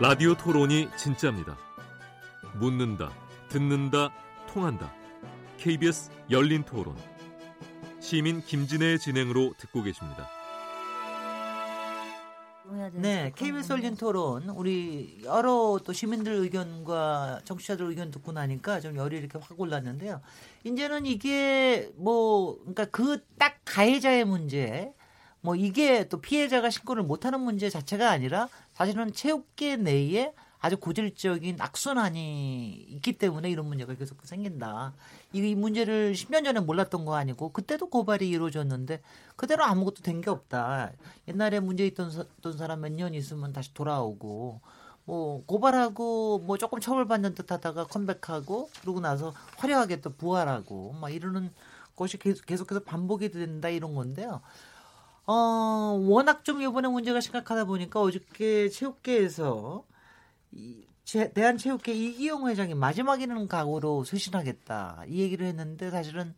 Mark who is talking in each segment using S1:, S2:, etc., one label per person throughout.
S1: 라디오 토론이 진짜입니다. 묻는다, 듣는다, 통한다. KBS 열린 토론. 시민 김진애의 진행으로 듣고 계십니다.
S2: 네, KBS 열린 토론 우리 여러 또 시민들 의견과 정치자들 의견 듣고 나니까 좀 열이 이렇게 확 올랐는데요. 이제는 이게 뭐 그러니까 그 딱 가해자의 문제 뭐 이게 또 피해자가 신고를 못하는 문제 자체가 아니라 사실은 체육계 내에 아주 고질적인 악순환이 있기 때문에 이런 문제가 계속 생긴다. 이 문제를 10년 전에 몰랐던 거 아니고 그때도 고발이 이루어졌는데 그대로 아무것도 된 게 없다. 옛날에 문제 있던 사람 몇 년 있으면 다시 돌아오고 뭐 고발하고 뭐 조금 처벌받는 듯하다가 컴백하고 그러고 나서 화려하게 또 부활하고 막 이러는 것이 계속, 계속해서 반복이 된다 이런 건데요. 어, 워낙 좀 이번에 문제가 심각하다 보니까 어저께 체육계에서 이 대한체육회 이기용 회장이 마지막에는 각오로 쇄신하겠다 이 얘기를 했는데 사실은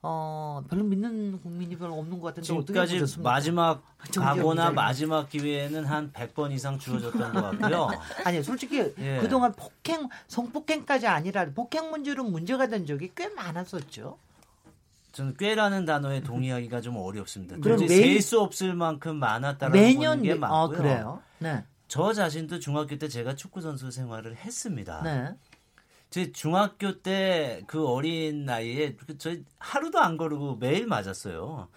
S2: 어 별로 믿는 국민이 별로 없는 것 같은데
S3: 지금까지 마지막 각오나 마지막 기회에는 한 100번 이상 주어졌던 것 같고요.
S2: 아니 솔직히 예. 그동안 폭행 성폭행까지 아니라 폭행 문제로 문제가 된 적이 꽤 많았었죠.
S3: 저는 꽤라는 단어에 동의하기가 좀 어렵습니다. 그럼 셀수 없을 만큼 많았다라는
S2: 매년
S3: 게 맞고요. 아,
S2: 그래요. 네.
S3: 저 자신도 중학교 때 제가 축구 선수 생활을 했습니다.
S2: 네.
S3: 제 중학교 때 그 어린 나이에 그저 하루도 안 거르고 매일 맞았어요.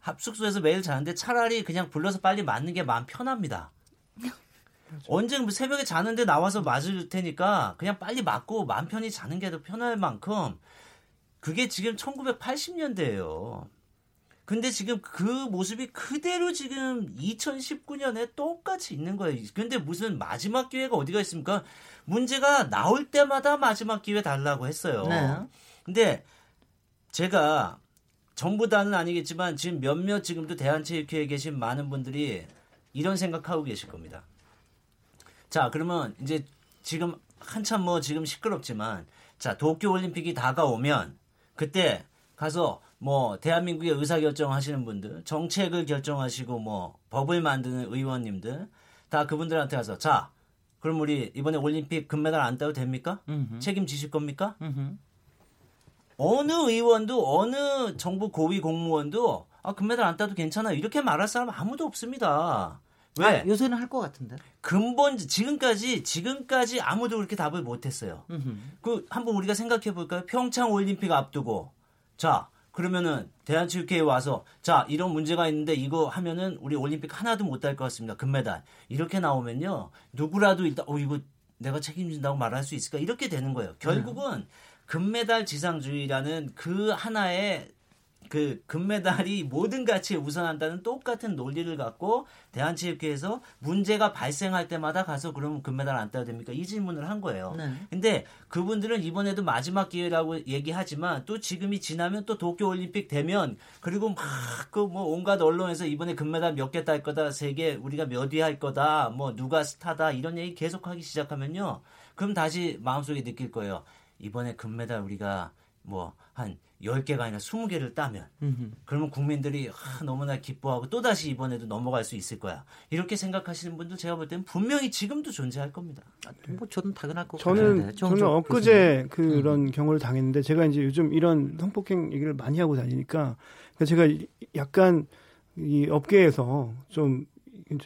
S3: 합숙소에서 매일 자는데 차라리 그냥 불러서 빨리 맞는 게 마음 편합니다. 언제 뭐 새벽에 자는데 나와서 맞을 테니까 그냥 빨리 맞고 마음 편히 자는 게 더 편할 만큼 그게 지금 1980년대예요. 근데 지금 그 모습이 그대로 지금 2019년에 똑같이 있는 거예요. 근데 무슨 마지막 기회가 어디가 있습니까? 문제가 나올 때마다 마지막 기회 달라고 했어요. 네. 근데 제가 전부 다는 아니겠지만 지금 몇몇 지금도 대한체육회에 계신 많은 분들이 이런 생각하고 계실 겁니다. 자, 그러면 이제 지금 한참 뭐 지금 시끄럽지만 자, 도쿄 올림픽이 다가오면 그때 가서 뭐 대한민국의 의사 결정하시는 분들, 정책을 결정하시고 뭐 법을 만드는 의원님들 다 그분들한테 가서 자, 그럼 우리 이번에 올림픽 금메달 안 따도 됩니까? 음흠. 책임지실 겁니까? 음흠. 어느 의원도 어느 정부 고위 공무원도 아 금메달 안 따도 괜찮아 이렇게 말할 사람 아무도 없습니다. 왜? 아,
S2: 요새는 할 것 같은데.
S3: 근본 지금까지 지금까지 아무도 그렇게 답을 못했어요. 그 한번 우리가 생각해 볼까요? 평창 올림픽 앞두고 자 그러면은 대한체육회에 와서 자 이런 문제가 있는데 이거 하면은 우리 올림픽 하나도 못 할 것 같습니다. 금메달 이렇게 나오면요 누구라도 일단 어 이거 내가 책임진다고 말할 수 있을까 이렇게 되는 거예요. 결국은 금메달 지상주의라는 그 하나의 그 금메달이 모든 가치에 우선한다는 똑같은 논리를 갖고 대한체육회에서 문제가 발생할 때마다 가서 그러면 금메달 안 따야 됩니까? 이 질문을 한 거예요. 네. 근데 그분들은 이번에도 마지막 기회라고 얘기하지만 또 지금이 지나면 또 도쿄 올림픽 되면 그리고 막 그 뭐 온갖 언론에서 이번에 금메달 몇 개 딸 거다 세 개 우리가 몇 위 할 거다 뭐 누가 스타다 이런 얘기 계속하기 시작하면요. 그럼 다시 마음속에 느낄 거예요. 이번에 금메달 우리가 뭐한 10개가 아니라 20개를 따면 음흠. 그러면 국민들이 아, 너무나 기뻐하고 또다시 이번에도 넘어갈 수 있을 거야. 이렇게 생각하시는 분들 제가 볼 때는 분명히 지금도 존재할 겁니다.
S2: 아, 뭐 저는 당연할 것
S4: 저는 같은데. 저는 엊그제 그런 음. 경우를 당했는데 제가 이제 요즘 이런 성폭행 얘기를 많이 하고 다니니까 그러니까 제가 약간 이 업계에서 좀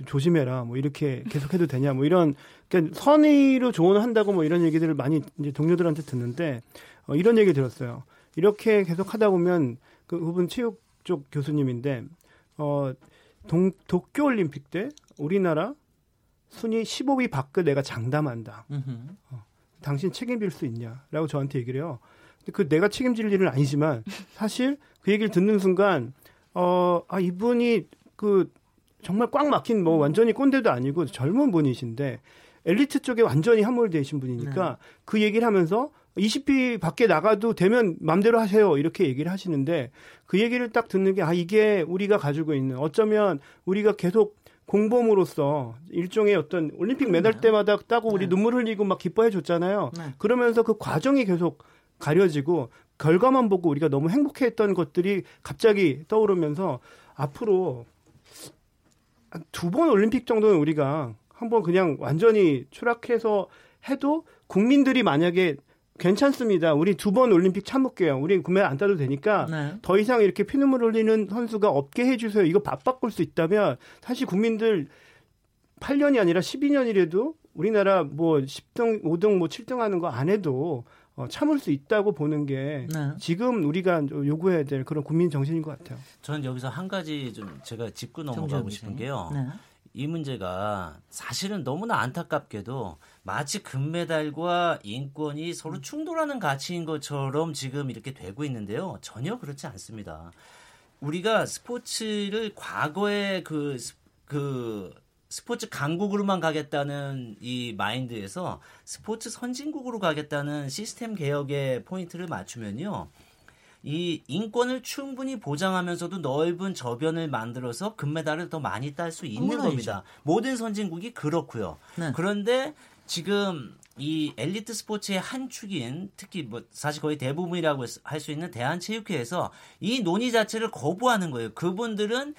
S4: 조심해라 뭐 이렇게 계속해도 되냐 뭐 이런 그러니까 선의로 조언한다고 뭐 이런 얘기들을 많이 이제 동료들한테 듣는데 어, 이런 얘기 들었어요. 이렇게 계속 하다 보면 그 그분 체육 쪽 교수님인데 어 동, 도쿄 올림픽 때 우리나라 순위 15위 밖을 내가 장담한다. 어, 당신 책임질 수 있냐라고 저한테 얘기를 해요. 근데 그 내가 책임질 일은 아니지만 사실 그 얘기를 듣는 순간 어, 아 이분이 그 정말 꽉 막힌 뭐 완전히 꼰대도 아니고 젊은 분이신데 엘리트 쪽에 완전히 함몰되신 분이니까 네. 그 얘기를 하면서 20비 밖에 나가도 되면 맘대로 하세요. 이렇게 얘기를 하시는데 그 얘기를 딱 듣는 게 아, 이게 우리가 가지고 있는 어쩌면 우리가 계속 공범으로서 일종의 어떤 올림픽 메달 때마다 따고 우리 네. 눈물 흘리고 막 기뻐해 줬잖아요. 네. 그러면서 그 과정이 계속 가려지고 결과만 보고 우리가 너무 행복해 했던 것들이 갑자기 떠오르면서 앞으로 두 번 올림픽 정도는 우리가 한번 그냥 완전히 추락해서 해도 국민들이 만약에 괜찮습니다. 우리 두 번 올림픽 참을게요. 우리 구매 안 따도 되니까
S2: 네.
S4: 더 이상 이렇게 피눈물 흘리는 선수가 없게 해주세요. 이거 밥 바꿀 수 있다면 사실 국민들 8년이 아니라 12년이라도 우리나라 뭐 10등, 5등, 뭐 7등 하는 거 안 해도 어, 참을 수 있다고 보는 게
S2: 네.
S4: 지금 우리가 요구해야 될 그런 국민 정신인 것 같아요.
S3: 저는 여기서 한 가지 좀 제가 짚고 넘어가고 싶은. 게요.
S2: 네.
S3: 이 문제가 사실은 너무나 안타깝게도 마치 금메달과 인권이 서로 충돌하는 가치인 것처럼 지금 이렇게 되고 있는데요. 전혀 그렇지 않습니다. 우리가 스포츠를 과거에 그, 스- 그 스포츠 강국으로만 가겠다는 이 마인드에서 스포츠 선진국으로 가겠다는 시스템 개혁의 포인트를 맞추면요. 이 인권을 충분히 보장하면서도 넓은 저변을 만들어서 금메달을 더 많이 딸 수 있는
S2: 물론이죠.
S3: 겁니다. 모든 선진국이 그렇고요.
S2: 네.
S3: 그런데 지금 이 엘리트 스포츠의 한 축인 특히 뭐 사실 거의 대부분이라고 할 수 있는 대한체육회에서 이 논의 자체를 거부하는 거예요. 그분들은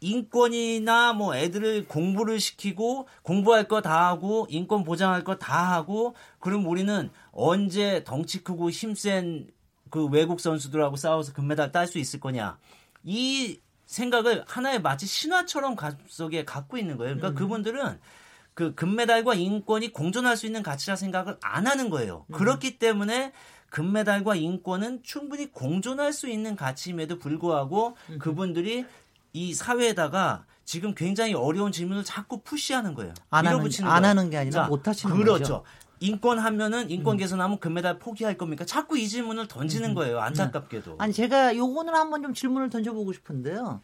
S3: 인권이나 뭐 애들을 공부를 시키고 공부할 거 다 하고 인권 보장할 거 다 하고 그럼 우리는 언제 덩치 크고 힘센 그 외국 선수들하고 싸워서 금메달 딸 수 있을 거냐 이 생각을 하나의 마치 신화처럼 가슴속에 갖고 있는 거예요. 그러니까 그분들은 그 금메달과 인권이 공존할 수 있는 가치라 생각을 안 하는 거예요. 그렇기 때문에 금메달과 인권은 충분히 공존할 수 있는 가치임에도 불구하고 그분들이 이 사회에다가 지금 굉장히 어려운 질문을 자꾸 푸시하는 거예요.
S2: 안 하는-
S3: 밀어붙이는
S2: 안. 하는 게 아니라
S3: 자,
S2: 못 하시는
S3: 그렇죠.
S2: 거죠.
S3: 인권 하면은 인권 개선하면 금메달 포기할 겁니까? 자꾸 이 질문을 던지는 거예요. 안타깝게도.
S2: 아니 제가 요거는 한번 좀 질문을 던져보고 싶은데요.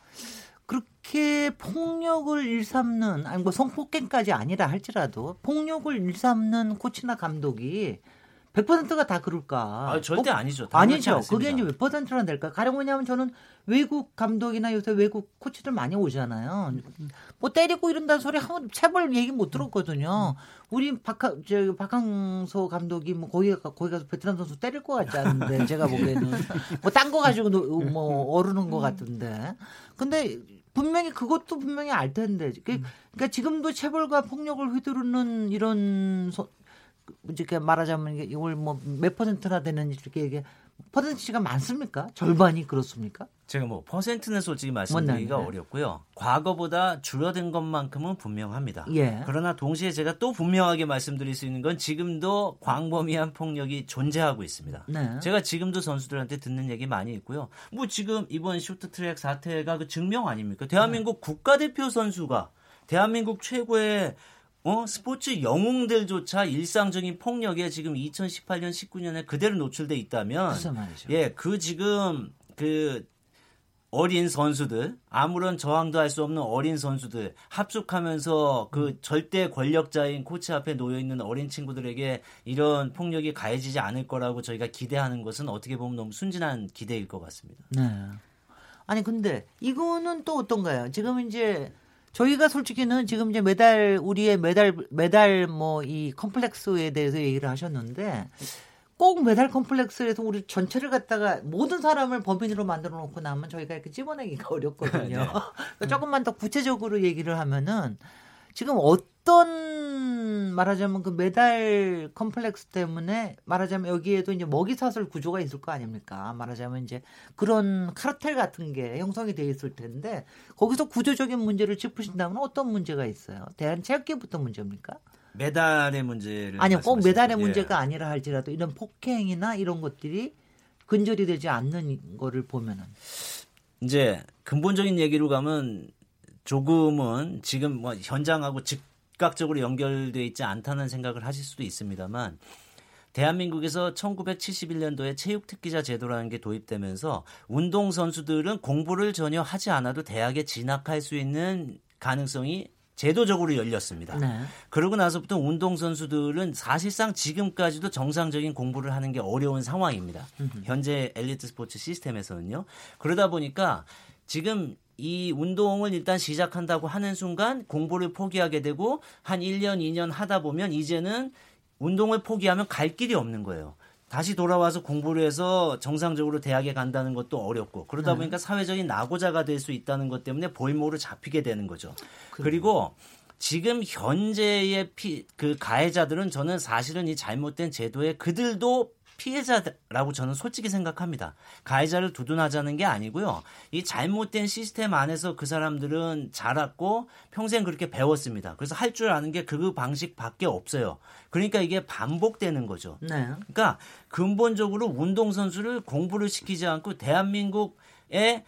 S2: 그렇게 폭력을 일삼는 아니 뭐 성폭행까지 아니라 할지라도 폭력을 일삼는 코치나 감독이 100%가 다 그럴까?
S3: 아, 절대
S2: 꼭-
S3: 아니죠.
S2: 아니죠. 그게. 이제 몇 퍼센트나 될까? 가령 뭐냐면 저는 외국 감독이나 요새 외국 코치들 많이 오잖아요. 뭐 때리고 이런다는 소리 한 체벌 얘기 못 들었거든요. 우리 박하, 저, 박항서 감독이 뭐 거기, 가- 거기 가서 베트남 선수 때릴 것 같지 않은데 제가 보기에는 뭐 딴 거 가지고 노- 뭐 어르는 것 같은데. 근데 분명히 그것도 분명히 알 텐데. 그- 그러니까 지금도 체벌과 폭력을 휘두르는 이런 소, 이렇게 말하자면 이걸 뭐 몇 퍼센트나 되는 이렇게 이게 퍼센티지가 많습니까? 절반이 그렇습니까?
S3: 제가 뭐 퍼센트는 솔직히 말씀드리기가. 어렵고요. 과거보다 줄어든 것만큼은 분명합니다.
S2: 예.
S3: 그러나 동시에 제가 또 분명하게 말씀드릴 수 있는 건 지금도 광범위한 폭력이 존재하고 있습니다.
S2: 네.
S3: 제가 지금도 선수들한테 듣는 얘기 많이 있고요. 뭐 지금 이번 쇼트트랙 사태가 그 증명 아닙니까? 대한민국 국가대표 선수가 대한민국 최고의 어, 스포츠 영웅들조차 일상적인 폭력에 지금 2018년, 19년에 그대로 노출돼 있다면? 예, 그 지금 그 어린 선수들 아무런 저항도 할 수 없는 어린 선수들 합숙하면서 그 절대 권력자인 코치 앞에 놓여 있는 어린 친구들에게 이런 폭력이 가해지지 않을 거라고 저희가 기대하는 것은 어떻게 보면 너무 순진한 기대일 것 같습니다.
S2: 네. 아니 근데 이거는 또 어떤가요? 지금 이제 저희가 솔직히는 지금 이제 매달 우리의 매달 매달 뭐 이 컴플렉스에 대해서 얘기를 하셨는데 꼭 메달 컴플렉스에서 우리 전체를 갖다가 모든 사람을 범인으로 만들어 놓고 나면 저희가 이렇게 집어내기가 어렵거든요.
S3: 네.
S2: 그러니까 조금만 더 구체적으로 얘기를 하면은 지금 어떤 말하자면 그 메달 컴플렉스 때문에 말하자면 여기에도 이제 먹이 사슬 구조가 있을 거 아닙니까? 말하자면 이제 그런 카르텔 같은 게 형성이 돼 있을 텐데 거기서 구조적인 문제를 짚으신다면 어떤 문제가 있어요? 대한체육계부터 문제입니까?
S3: 메달의 문제를
S2: 아니요, 꼭 메달의.
S3: 예.
S2: 문제가 아니라 할지라도 이런 폭행이나 이런 것들이 근절이 되지 않는 거를 보면은
S3: 이제 근본적인 얘기로 가면 조금은 지금 뭐 현장하고 즉각적으로 연결돼 있지 않다는 생각을 하실 수도 있습니다만 대한민국에서 1971년도에 체육특기자 제도라는 게 도입되면서 운동 선수들은 공부를 전혀 하지 않아도 대학에 진학할 수 있는 가능성이 제도적으로 열렸습니다.
S2: 네.
S3: 그러고 나서부터 운동 선수들은 사실상 지금까지도 정상적인 공부를 하는 게 어려운 상황입니다. 현재 엘리트 스포츠 시스템에서는요. 그러다 보니까 지금 이 운동을 일단 시작한다고 하는 순간 공부를 포기하게 되고 한 1년, 2년 하다 보면 이제는 운동을 포기하면 갈 길이 없는 거예요. 다시 돌아와서 공부를 해서 정상적으로 대학에 간다는 것도 어렵고 그러다 보니까 사회적인 낙오자가 될 수 있다는 것 때문에 볼모로 잡히게 되는 거죠. 그리고 지금 현재의 피, 그 가해자들은 저는 사실은 이 잘못된 제도에 그들도 피해자라고 저는 솔직히 생각합니다. 가해자를 두둔하자는 게 아니고요. 이 잘못된 시스템 안에서 그 사람들은 자랐고 평생 그렇게 배웠습니다. 그래서 할 줄 아는 게 그 방식밖에 없어요. 그러니까 이게 반복되는 거죠.
S2: 네.
S3: 그러니까 근본적으로 운동선수를 공부를 시키지 않고 대한민국의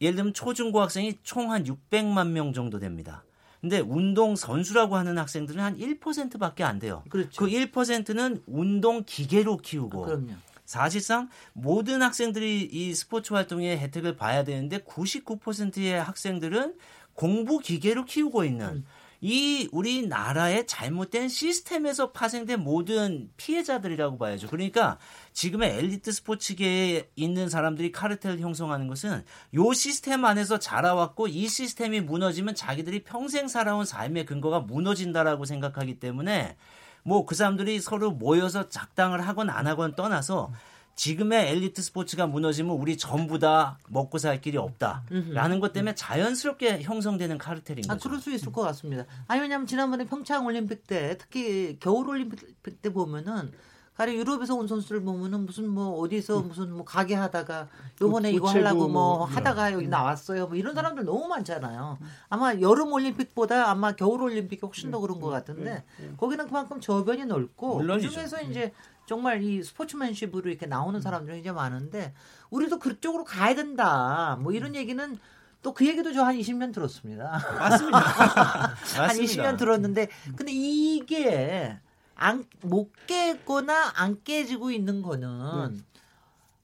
S3: 예를 들면 초중고 학생이 총 한 600만 명 정도 됩니다. 근데 운동 선수라고 하는 학생들은 한 1%밖에 안 돼요.
S2: 그렇죠.
S3: 그 1%는 운동 기계로 키우고
S2: 아, 그럼요.
S3: 사실상 모든 학생들이 이 스포츠 활동의 혜택을 봐야 되는데 99%의 학생들은 공부 기계로 키우고 있는
S2: 음.
S3: 이 우리나라의 잘못된 시스템에서 파생된 모든 피해자들이라고 봐야죠. 그러니까 지금의 엘리트 스포츠계에 있는 사람들이 카르텔을 형성하는 것은 요 시스템 안에서 자라왔고 이 시스템이 무너지면 자기들이 평생 살아온 삶의 근거가 무너진다라고 생각하기 때문에 뭐 그 사람들이 서로 모여서 작당을 하건 안 하건 떠나서 지금의 엘리트 스포츠가 무너지면 우리 전부 다 먹고 살 길이 없다라는 것 때문에 자연스럽게 형성되는 카르텔인
S2: 아,
S3: 거죠.
S2: 그럴 수 있을 것 같습니다. 아니, 왜냐면 지난번에 평창 올림픽 때, 특히 겨울 올림픽 때 보면은, 가령 유럽에서 온 선수들 보면은 무슨 뭐 어디서 무슨 뭐 가게 하다가 요번에
S4: 그
S2: 이거 하려고 뭐
S4: 뭐,
S2: 하다가 여기 나왔어요. 뭐 이런 사람들 너무 많잖아요. 아마 여름 올림픽보다 아마 겨울 올림픽이 훨씬 더 그런 것 같은데 거기는 그만큼 저변이 넓고. 그중에서 이제 정말 이 스포츠맨십으로 이렇게 나오는 사람들이 이제 많은데 우리도 그쪽으로 가야 된다. 뭐 이런 얘기는 또 그 얘기도 저 한 20년 들었습니다.
S3: 맞습니다.
S2: 한
S3: 맞습니다.
S2: 20년 들었는데 근데 이게 안 못 깨거나 안 깨지고 있는 거는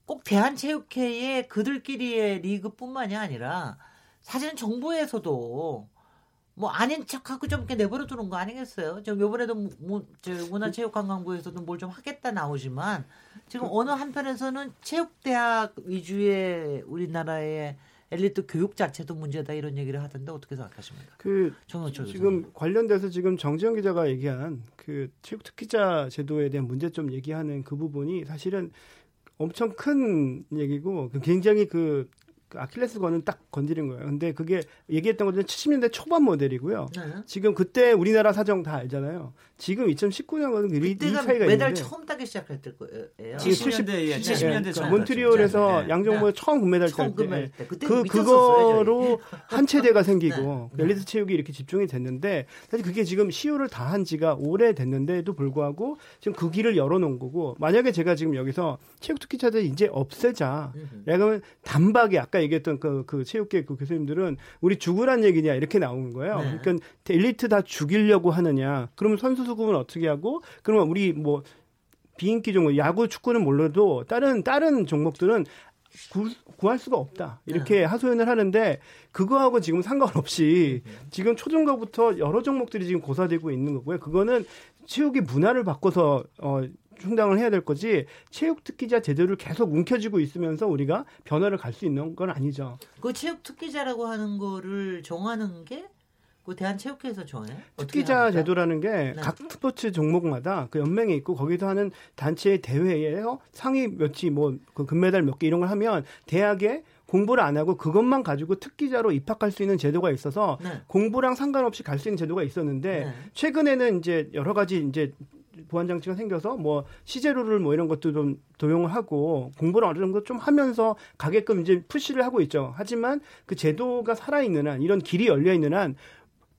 S2: 꼭 대한체육회의 그들끼리의 리그뿐만이 아니라 사실은 정부에서도 뭐 아닌 척하고 좀 이렇게 내버려 두는 거 아니겠어요? 좀 요번에도 뭐, 저 문화체육관광부에서도 뭘 좀 하겠다 나오지만 지금 어느 한편에서는 체육대학 위주의 우리나라의 엘리트 교육 자체도 문제다 이런 얘기를 하던데 어떻게 생각하십니까?
S4: 그
S2: 정호철
S4: 지금 관련돼서 지금 정지영 기자가 얘기한 그 체육 특기자 제도에 대한 문제점 얘기하는 그 부분이 사실은 엄청 큰 얘기고 그 굉장히 그, 그 아킬레스건은 딱 건드린 거예요. 근데 그게 얘기했던 것은 70년대 초반 모델이고요.
S2: 네.
S4: 지금 그때 우리나라 사정 다 알잖아요. 지금 2019년과는 이, 이
S2: 그때가
S4: 차이가
S2: 메달
S4: 있는데
S2: 처음 따기 시작했을 거예요.
S3: 70년대, 70년대
S4: 예,
S3: 초반
S4: 몬트리올에서
S3: 네.
S4: 양정모의 처음 금메달
S2: 처음
S4: 딸 때,
S2: 금메달 때. 그때
S4: 그 그거로 한 체대가 생기고
S2: 네.
S4: 엘리트 체육이 이렇게 집중이 됐는데 사실 그게 지금 시효를 다 한 지가 오래 됐는데도 불구하고 지금 그 길을 열어놓은 거고 만약에 제가 지금 여기서 체육 특기차들 이제 없애자. 그러면 단박에 아까 얘기했던 그, 그 체육계 그 교수님들은 우리 죽으란 얘기냐 이렇게 나오는 거예요.
S2: 네.
S4: 그러니까 엘리트 다 죽이려고 하느냐. 그러면 선수 수급은 어떻게 하고 그러면 우리 뭐 비인기 종목 야구 축구는 몰라도 다른 다른 종목들은 구, 구할 수가 없다 이렇게
S2: 네.
S4: 하소연을 하는데 그거하고 지금 상관없이 지금 초중고부터 여러 종목들이 지금 고사되고 있는 거고요. 그거는 체육의 문화를 바꿔서 어, 충당을 해야 될 거지 체육 특기자 제도를 계속 움켜쥐고 있으면서 우리가 변화를 갈 수 있는 건 아니죠.
S2: 그 체육 특기자라고 하는 거를 정하는 게 그 대한체육회에서 정해? 어떻게
S4: 특기자? 제도라는 게
S2: 네.
S4: 각 스포츠 종목마다 그 연맹이 있고 거기서 하는 단체 대회에서 상위 몇이 뭐그 금메달 몇 개 이런 걸 하면 대학에 공부를 안 하고 그것만 가지고 특기자로 입학할 수 있는 제도가 있어서
S2: 네.
S4: 공부랑 상관없이 갈 수 있는 제도가 있었는데
S2: 네.
S4: 최근에는 이제 여러 가지 이제 보완 장치가 생겨서 뭐 시제로를 뭐 이런 것도 좀 도용을 하고 공부를 어느 정도 좀 하면서 가게끔 이제 푸시를 하고 있죠. 하지만 그 제도가 살아 있는 한 이런 길이 열려 있는 한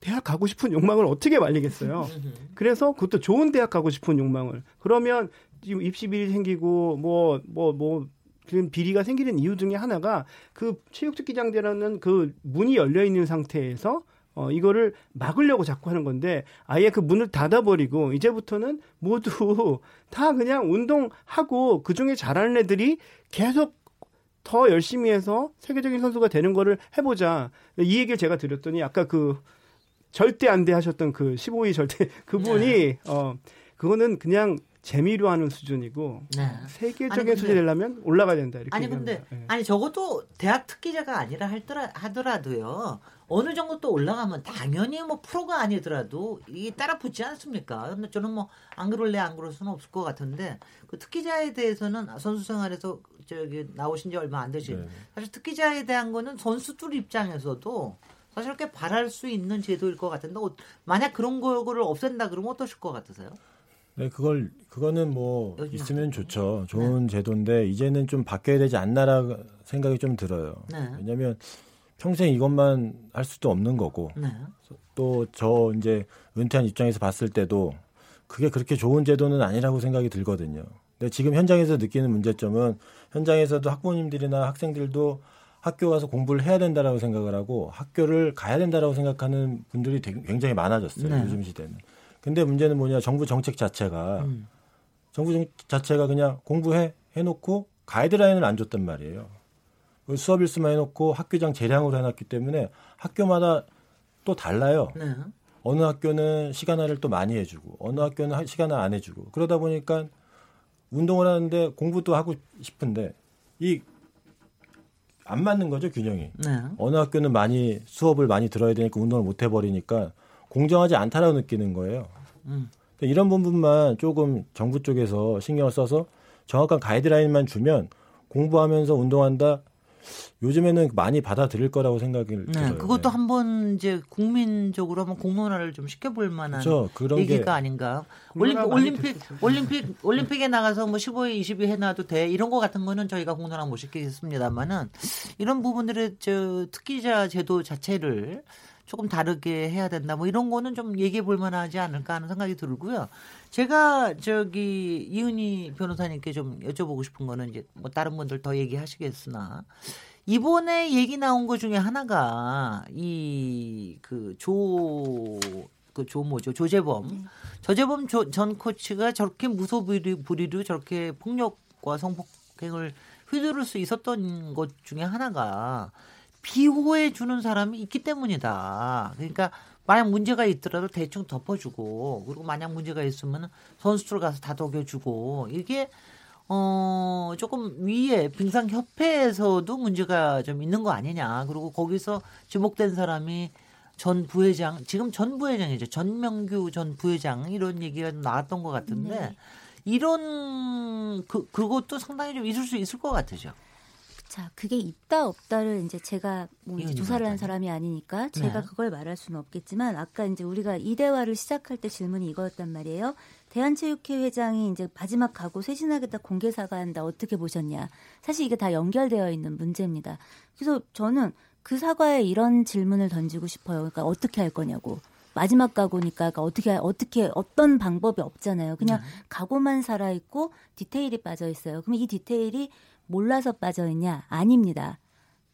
S4: 대학 가고 싶은 욕망을 어떻게 말리겠어요. 그래서 그것도 좋은 대학 가고 싶은 욕망을. 그러면 지금 입시 비리 생기고 뭐 뭐 뭐 지금 비리가 생기는 이유 중에 하나가 그 체육특기장대라는 그 문이 열려 있는 상태에서 어 이거를 막으려고 자꾸 하는 건데 아예 그 문을 닫아버리고 이제부터는 모두 다 그냥 운동하고 그 중에 잘하는 애들이 계속 더 열심히 해서 세계적인 선수가 되는 거를 해보자. 이 얘기를 제가 드렸더니 아까 그 절대 안 돼 하셨던 그 15위 절대 그분이
S2: 네.
S4: 어 그거는 그냥 재미로 하는 수준이고
S2: 네.
S4: 세계적인
S2: 근데-
S4: 수준이 되려면 올라가야 된다 이렇게
S2: 아니 근데
S4: 얘기합니다. 예.
S2: 아니 적어도 대학 특기자가 아니라 할더라, 하더라도요 어느 정도 또 올라가면 당연히 뭐 프로가 아니더라도 이 따라 붙지 않습니까? 근데 저는 뭐 안 그럴래 안 그럴 수는 없을 것 같은데 그 특기자에 대해서는 선수 생활에서 저기 나오신 지 얼마 안 되신
S1: 네.
S2: 사실 특기자에 대한 거는 선수들 입장에서도 사실 이렇게 바랄 수 있는 제도일 것 같은데 어, 만약 그런 거를 없앤다 그러면 어떠실 것 같으세요?
S5: 네, 그걸 그거는 뭐 있으면. 좋죠. 좋은 제도인데 이제는 좀 바뀌어야 되지 않나라 생각이 좀 들어요.
S2: 네.
S5: 왜냐하면 평생 이것만 할 수도 없는 거고
S2: 네.
S5: 또저 이제 은퇴한 입장에서 봤을 때도 그게 그렇게 좋은 제도는 아니라고 생각이 들거든요. 근데 지금 현장에서 느끼는 문제점은 현장에서도 학부모님들이나 학생들도 학교 가서 공부를 해야 된다라고 생각을 하고 학교를 가야 된다라고 생각하는 분들이 되게- 굉장히 많아졌어요.
S2: 네.
S5: 요즘 시대는. 근데 문제는 뭐냐 정부 정책 자체가
S2: 음.
S5: 정부 정 자체가 그냥 공부해 해놓고 가이드라인을 안 줬단 말이에요. 그 수업 일수만 해놓고 학교장 재량으로 해놨기 때문에 학교마다 또 달라요.
S2: 네.
S5: 어느 학교는 시간화를 또 많이 해주고 어느 학교는 하- 시간화 안 해주고 그러다 보니까 운동을 하는데 공부도 하고 싶은데 이 안 맞는 거죠 균형이.
S2: 네.
S5: 어느 학교는 많이 수업을 많이 들어야 되니까 운동을 못 해버리니까 공정하지 않다라고 느끼는 거예요.
S2: 음.
S5: 그러니까 이런 부분만 조금 정부 쪽에서 신경을 써서 정확한 가이드라인만 주면 공부하면서 운동한다. 요즘에는 많이 받아들일 거라고 생각이
S2: 네.
S5: 들어요.
S2: 그것도
S5: 네.
S2: 한번 이제 국민적으로 한번 공론화를 좀 시켜볼 만한
S5: 그렇죠. 그런
S2: 얘기가
S5: 게
S2: 아닌가. 올림픽 올림픽 올림픽 올림픽에 나가서 뭐 15회 20위 해놔도 돼 이런 거 같은 거는 저희가 공론화 못 시키겠습니다만은 이런 부분들의 저 특기자 제도 자체를 조금 다르게 해야 된다. 뭐 이런 거는 좀 얘기해 볼 만하지 않을까 하는 생각이 들고요. 제가 저기 이은희 변호사님께 좀 여쭤보고 싶은 거는 이제 뭐 다른 분들 더 얘기하시겠으나 이번에 얘기 나온 것 중에 하나가 이 그 조 그조 뭐죠? 조재범. 조재범 조, 전 코치가 저렇게 무소불위로 저렇게 폭력과 성폭행을 휘두를 수 있었던 것 중에 하나가 비호해 주는 사람이 있기 때문이다. 그러니까 만약 문제가 있더라도 대충 덮어주고 그리고 만약 문제가 있으면 선수들 가서 다독여주고 이게 어 조금 위에 빙상 협회에서도 문제가 좀 있는 거 아니냐. 그리고 거기서 지목된 사람이 전 부회장 지금 전 부회장이죠. 전명규 전 부회장 이런 얘기가 나왔던 것 같은데
S6: 네.
S2: 이런 그 그것도 상당히 좀 있을 수 있을 것 같으죠.
S6: 자, 그게 있다 없다를 이제 제가 뭐 이제
S2: 이현희
S6: 조사를 한. 사람이 아니니까 제가
S2: 네.
S6: 그걸 말할 수는 없겠지만 아까 이제 우리가 이 대화를 시작할 때 질문이 이거였단 말이에요. 대한체육회 회장이 이제 마지막 각오 쇄신하겠다 공개 사과한다 어떻게 보셨냐? 사실 이게 다 연결되어 있는 문제입니다. 그래서 저는 그 사과에 이런 질문을 던지고 싶어요. 그러니까 어떻게 할 거냐고. 마지막 각오니까 그러니까 어떻게 어떻게 어떤 방법이 없잖아요. 그냥 각오만 살아 있고 디테일이 빠져 있어요. 그럼 이 디테일이 몰라서 빠져 있냐? 아닙니다.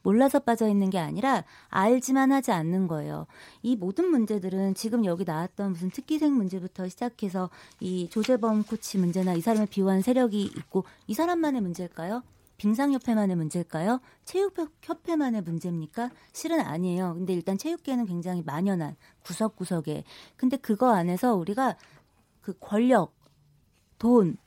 S6: 몰라서 빠져 있는 게 아니라 알지만 하지 않는 거예요. 이 모든 문제들은 지금 여기 나왔던 무슨 특기생 문제부터 시작해서 이 조재범 코치 문제나 이 사람을 비호한 세력이 있고 이 사람만의 문제일까요? 빙상협회만의 문제일까요? 체육협회만의 문제입니까? 실은 아니에요. 근데 일단 체육계는 굉장히 만연한 구석구석에. 근데 그거 안에서 우리가 그 권력, 돈,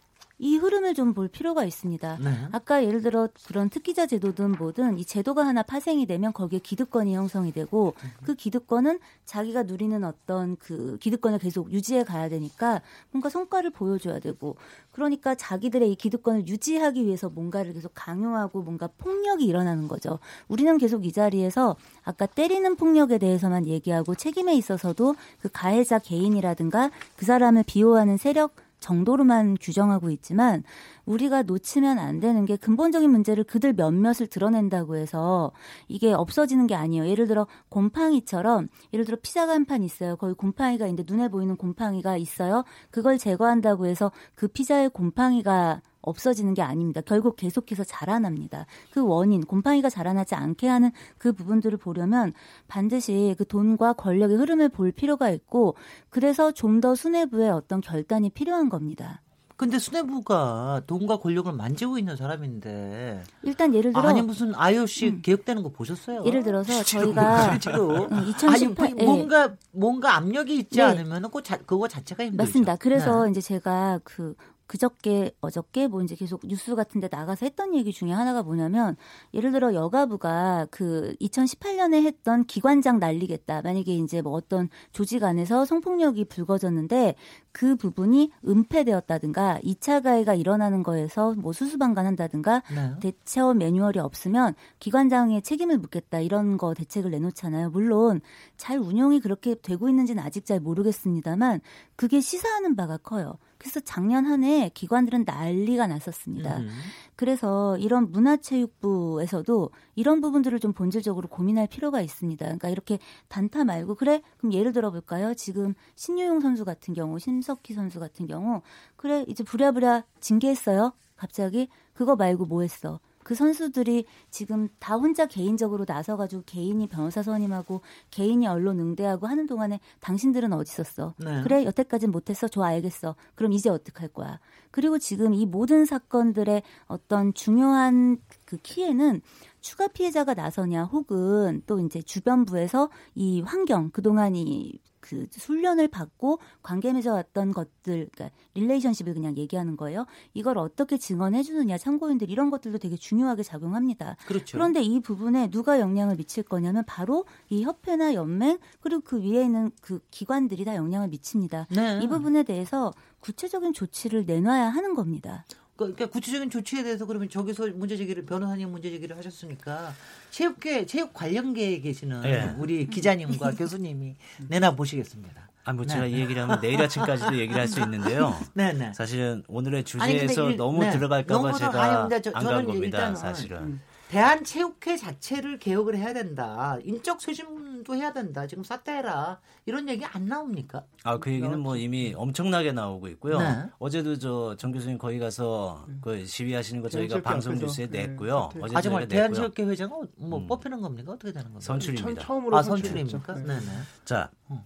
S6: 이 흐름을 좀 볼 필요가 있습니다.
S2: 네.
S6: 아까 예를 들어 그런 특기자 제도든 뭐든 이 제도가 하나 파생이 되면 거기에 기득권이 형성이 되고 그 기득권은 자기가 누리는 어떤 그 기득권을 계속 유지해 가야 되니까 뭔가 성과를 보여줘야 되고 그러니까 자기들의 이 기득권을 유지하기 위해서 뭔가를 계속 강요하고 뭔가 폭력이 일어나는 거죠. 우리는 계속 이 자리에서 아까 때리는 폭력에 대해서만 얘기하고 책임에 있어서도 그 가해자 개인이라든가 그 사람을 비호하는 세력 정도로만 규정하고 있지만 우리가 놓치면 안 되는 게 근본적인 문제를 그들 몇몇을 드러낸다고 해서 이게 없어지는 게 아니에요. 예를 들어 곰팡이처럼 예를 들어 피자가 한 판 있어요. 거기 곰팡이가 있는데 눈에 보이는 곰팡이가 있어요. 그걸 제거한다고 해서 그 피자의 곰팡이가 없어지는 게 아닙니다. 결국 계속해서 자라납니다. 그 원인, 곰팡이가 자라나지 않게 하는 그 부분들을 보려면 반드시 그 돈과 권력의 흐름을 볼 필요가 있고 그래서 좀 더 수뇌부의 어떤 결단이 필요한 겁니다.
S2: 근데 수뇌부가 돈과 권력을 만지고 있는 사람인데
S6: 일단 예를 들어
S2: 아니 무슨 IOC
S6: 음.
S2: 개혁되는 거 보셨어요?
S6: 예를 들어서 저희가
S2: 실제로
S6: 음,
S2: 아니
S6: 2018
S2: 뭐- 뭔가 뭔가 압력이 있지
S6: 네.
S2: 않으면 그 자, 그거 자체가 힘들죠.
S6: 맞습니다. 그래서
S2: 네.
S6: 이제 제가 그 그저께 어저께 뭐 이제 계속 뉴스 같은데 나가서 했던 얘기 중에 하나가 뭐냐면 예를 들어 여가부가 그 2018년에 했던 기관장 날리겠다. 만약에 이제 뭐 어떤 조직 안에서 성폭력이 불거졌는데 그 부분이 은폐되었다든가 2차 가해가 일어나는 거에서 뭐 수수방관한다든가
S2: 네.
S6: 대처 매뉴얼이 없으면 기관장의 책임을 묻겠다 이런 거 대책을 내놓잖아요. 물론 잘 운영이 그렇게 되고 있는지는 아직 잘 모르겠습니다만 그게 시사하는 바가 커요. 그래서 작년 한 해 기관들은 난리가 났었습니다.
S2: 음.
S6: 그래서 이런 문화체육부에서도 이런 부분들을 좀 본질적으로 고민할 필요가 있습니다. 그러니까 이렇게 단타 말고 그래 그럼 예를 들어 볼까요? 지금 신유용 선수 같은 경우, 심석희 선수 같은 경우 그래 이제 부랴부랴 징계했어요. 갑자기 그거 말고 뭐 했어? 그 선수들이 지금 다 혼자 개인적으로 나서가지고 개인이 변호사 선임하고 개인이 언론 응대하고 하는 동안에 당신들은 어디 있었어?
S2: 네.
S6: 그래 여태까진 못했어. 좋아 알겠어. 그럼 이제 어떡할 거야? 그리고 지금 이 모든 사건들의 어떤 중요한 그 key에는 추가 피해자가 나서냐 혹은 또 이제 주변부에서 이 환경 그동안 이 그 훈련을 받고 관계 맺어왔던 것들, 그러니까 relationship을 그냥 얘기하는 거예요. 이걸 어떻게 증언해 주느냐, 참고인들 이런 것들도 되게 중요하게 작용합니다.
S2: 그렇죠.
S6: 그런데 이 부분에 누가 영향을 미칠 거냐면 바로 이 협회나 연맹 그리고 그 위에 있는 그 기관들이 다 영향을 미칩니다.
S2: 네.
S6: 이 부분에 대해서 구체적인 조치를 내놔야 하는 겁니다.
S2: 그러니까 구체적인 조치에 대해서 그러면 저기서 문제 제기를 변호사님 문제 제기를 하셨으니까 체육계 체육 관련계에 계시는
S3: 예.
S2: 우리 기자님과 교수님이 내놔 보시겠습니다.
S3: 아, 뭐
S2: 네.
S3: 제가 이 얘기를 하면 내일 아침까지도 얘기를 할 수 있는데요.
S2: 네, 네.
S3: 사실은 오늘의
S2: 아니,
S3: 주제에서
S2: 일-
S3: 너무
S2: 네.
S3: 들어갈까봐 제가
S2: 아니, 근데 저-
S3: 안
S2: 저는
S3: 간 겁니다. 사실은.
S2: 대한 체육회 자체를 개혁을 해야 된다. 인적 쇄신도 해야 된다. 지금 사퇴해라. 이런 얘기 안 나옵니까?
S3: 아, 그 얘기는 뭐 이미 엄청나게 나오고 있고요.
S2: 네.
S3: 어제도 저 정 교수님 거기 가서 그 시위하시는 거 저희가
S4: 대한체육회
S3: 방송. 뉴스에
S4: 네,
S3: 냈고요.
S4: 사퇴.
S3: 어제
S2: 아 정말. 대한체육회 회장은 뭐
S3: 음.
S2: 뽑히는 겁니까? 어떻게 되는 겁니까?
S3: 선출입니다.
S4: 처, 처음으로
S2: 아. 선출입니까?
S4: 네.
S2: 네, 네.
S3: 자,
S2: 음.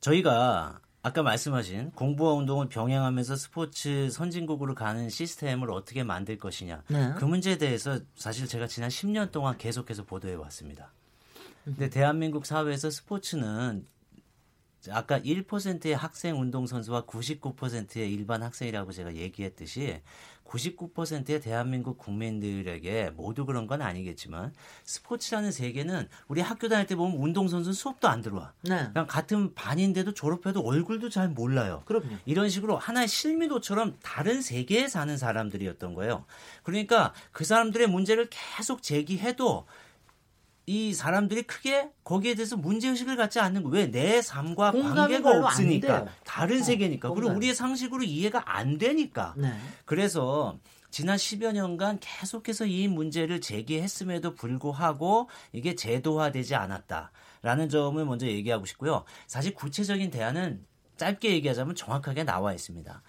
S3: 저희가 아까 말씀하신 공부와 운동을 병행하면서 스포츠 선진국으로 가는 시스템을 어떻게 만들 것이냐.
S2: 네.
S3: 그 문제에 대해서 사실 제가 지난 10년 동안 계속해서 보도해 왔습니다. 근데 대한민국 사회에서 스포츠는 아까 1%의 학생 운동 선수와 99%의 일반 학생이라고 제가 얘기했듯이 99%의 대한민국 국민들에게 모두 그런 건 아니겠지만 스포츠라는 세계는 우리 학교 다닐 때 보면 운동 선수는 수업도 안 들어와.
S2: 네.
S3: 그냥 같은 반인데도 졸업해도 얼굴도 잘 몰라요.
S2: 그럼요.
S3: 이런 식으로 하나의 실미도처럼 다른 세계에 사는 사람들이었던 거예요. 그러니까 그 사람들의 문제를 계속 제기해도 이 사람들이 크게 거기에 대해서 문제 의식을 갖지 않는 거예요. 왜? 내 삶과 관계가 없으니까. 다른
S2: 어,
S3: 세계니까. 그리고. 우리의 상식으로 이해가 안 되니까.
S2: 네.
S3: 그래서 지난 10여 년간 계속해서 이 문제를 제기했음에도 불구하고 이게 제도화되지 않았다라는 점을 먼저 얘기하고 싶고요. 사실 구체적인 대안은 짧게 얘기하자면 정확하게 나와 있습니다.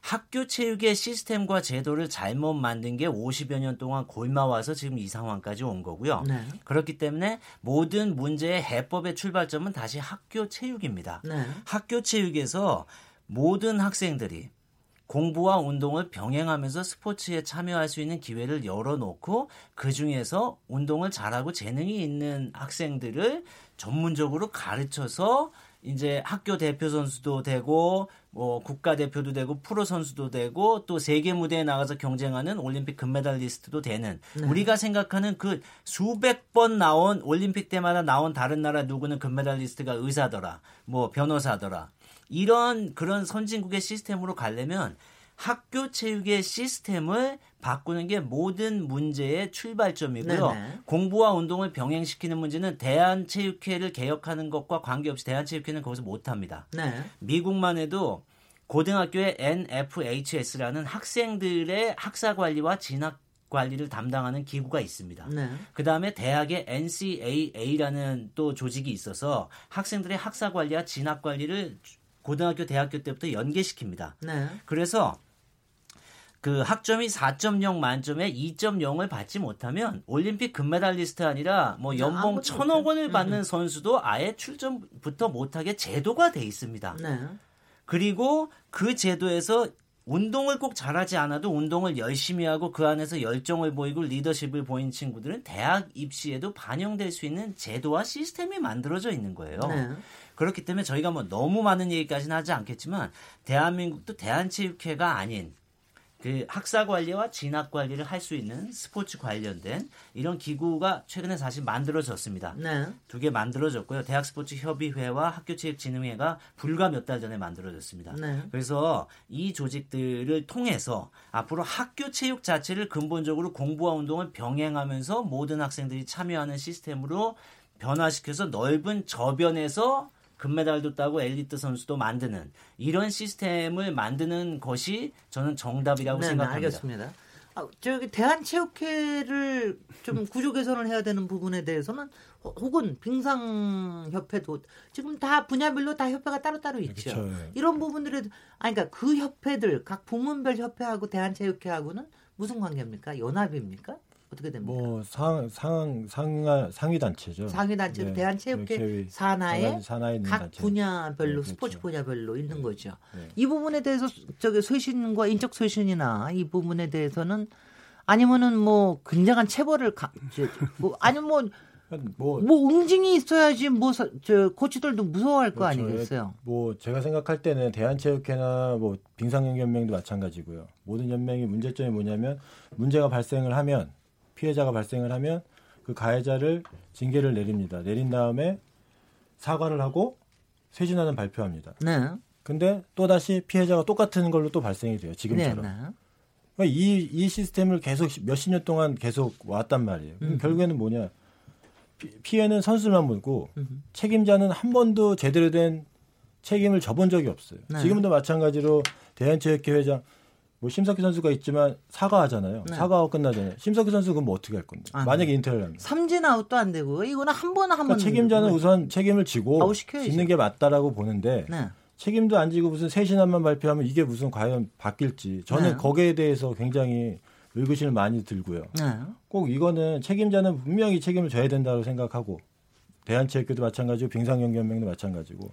S3: 학교 체육의 시스템과 제도를 잘못 만든 게 50여 년 동안 골마와서 지금 이 상황까지 온 거고요.
S2: 네.
S3: 그렇기 때문에 모든 문제의 해법의 출발점은 다시 학교 체육입니다.
S2: 네.
S3: 학교 체육에서 모든 학생들이 공부와 운동을 병행하면서 스포츠에 참여할 수 있는 기회를 열어놓고 그 중에서 운동을 잘하고 재능이 있는 학생들을 전문적으로 가르쳐서 이제 학교 대표 선수도 되고 뭐 국가 대표도 되고 프로 선수도 되고 또 세계 무대에 나가서 경쟁하는 올림픽 금메달리스트도 되는. 우리가 생각하는 그 수백 번 나온 올림픽 때마다 나온 다른 나라 누구는 금메달리스트가 의사더라 뭐 변호사더라. 이런 그런 선진국의 시스템으로 가려면 학교 체육의 시스템을 바꾸는 게 모든 문제의 출발점이고요.
S2: 네네.
S3: 공부와 운동을 병행시키는 문제는 대한체육회를 개혁하는 것과 관계없이 대한체육회는 거기서 못합니다.
S2: 네.
S3: 미국만 해도 고등학교에 NFHS라는 학생들의 학사 관리와 진학 관리를 담당하는 기구가 있습니다.
S2: 네.
S3: 그 다음에 대학에 NCAA라는 또 조직이 있어서 학생들의 학사 관리와 진학 관리를 고등학교, 대학교 때부터 연계시킵니다.
S2: 네.
S3: 그래서 그 학점이 4.0 만점에 2.0을 받지 못하면 올림픽 금메달리스트 아니라 뭐 연봉
S2: 아무것도
S3: 천억. 원을 받는 선수도 아예 출전부터 못하게 제도가 돼 있습니다.
S2: 네.
S3: 그리고 그 제도에서 운동을 꼭 잘하지 않아도 운동을 열심히 하고 그 안에서 열정을 보이고 리더십을 보인 친구들은 대학 입시에도 반영될 수 있는 제도와 시스템이 만들어져 있는 거예요.
S2: 네.
S3: 그렇기 때문에 저희가 뭐 너무 많은 얘기까지는 하지 않겠지만 대한민국도 대한체육회가 아닌 그 학사 관리와 진학 관리를 할 수 있는 스포츠 관련된 이런 기구가 최근에 사실 만들어졌습니다.
S2: 네.
S3: 두개 만들어졌고요. 대학 스포츠 협의회와 학교체육진흥회가 불과 몇 달 전에 만들어졌습니다.
S2: 네.
S3: 그래서 이 조직들을 통해서 앞으로 학교 체육 자체를 근본적으로 공부와 운동을 병행하면서 모든 학생들이 참여하는 시스템으로 변화시켜서 넓은 저변에서 금메달도 따고 엘리트 선수도 만드는 이런 시스템을 만드는 것이 저는 정답이라고
S2: 네, 네,
S3: 생각합니다.
S2: 알겠습니다. 아, 저기 대한체육회를 좀 구조 개선을 해야 되는 부분에 대해서는 호- 혹은 빙상협회도 지금 다 분야별로 다 협회가 따로따로 있죠.
S5: 그렇죠. 예.
S2: 이런 부분들에 아니 그러니까 그 협회들 각 부문별 협회하고 대한체육회하고는 무슨 관계입니까? 연합입니까? 어떻게 됩니까?
S5: 뭐 상, 상, 상, 상위 단체죠.
S2: 상위 단체로
S5: 네.
S2: 대한체육회
S5: 체육회
S2: 산하에
S5: 산하에
S2: 각
S5: 단체.
S2: 분야별로
S5: 네, 그렇죠.
S2: 스포츠 분야별로 있는 거죠.
S5: 네.
S2: 이 부분에 대해서 저기 쇄신과 인적 쇄신이나 이 부분에 대해서는 아니면은 뭐 굉장한 체벌을 가, 저, 뭐 아니면 뭐,
S5: 뭐,
S2: 뭐 응징이 있어야지 뭐 저 코치들도 무서워할 거
S5: 그렇죠.
S2: 아니겠어요.
S5: 뭐 제가 생각할 때는 대한체육회나 뭐 빙상연맹도 마찬가지고요. 모든 연맹이 문제점이 뭐냐면 문제가 발생을 하면 피해자가 발생을 하면 그 가해자를 징계를 내립니다. 내린 다음에 사과를 하고 쇄신하는 발표합니다.
S2: 네.
S5: 근데 또 다시 피해자가 똑같은 걸로 또 발생이 돼요.
S2: 네,
S5: 지금처럼.
S2: 네.
S5: 그러니까 이, 이 시스템을 계속 몇십 년 동안 계속 왔단 말이에요.
S2: 음.
S5: 결국에는 뭐냐. 피, 피해는 선수만 물고
S2: 음.
S5: 책임자는 한 번도 제대로 된 책임을 져본 적이 없어요.
S2: 네.
S5: 지금도 마찬가지로 대한체육회 회장 뭐 심석희 선수가 있지만 사과하잖아요.
S2: 네.
S5: 사과하고 끝나잖아요. 심석희 선수 그럼 뭐 어떻게 할 건데?
S2: 아,
S5: 만약에 인터뷰를 합니다.
S2: 삼진 아웃도 안 되고 이거는 한 번 한 번.
S5: 그러니까 책임자는 우선 책임을 지고. 짓는 게 맞다라고 보는데
S2: 네.
S5: 책임도 안 지고 무슨 쇄신안만 발표하면 이게 무슨 과연 바뀔지 저는
S2: 네.
S5: 거기에 대해서 굉장히 의구심을 많이 들고요.
S2: 네.
S5: 꼭 이거는 책임자는 분명히 책임을 져야 된다고 생각하고 대한체육회도 마찬가지고 빙상연맹도 마찬가지고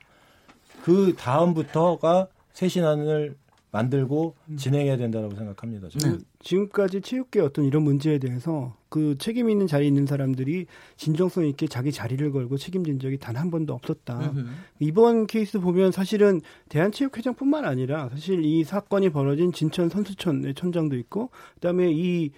S5: 그 다음부터가 쇄신안을 만들고 진행해야 된다고 생각합니다. 저는.
S2: 네.
S4: 지금까지 체육계 어떤 이런 문제에 대해서 그 책임 있는 자리에 있는 사람들이 진정성 있게 자기 자리를 걸고 책임진 적이 단 한 번도 없었다.
S2: 음흠.
S4: 이번 케이스 보면 사실은 대한체육회장뿐만 아니라 사실 이 사건이 벌어진 진천 선수촌의 촌장도 있고 그다음에 이이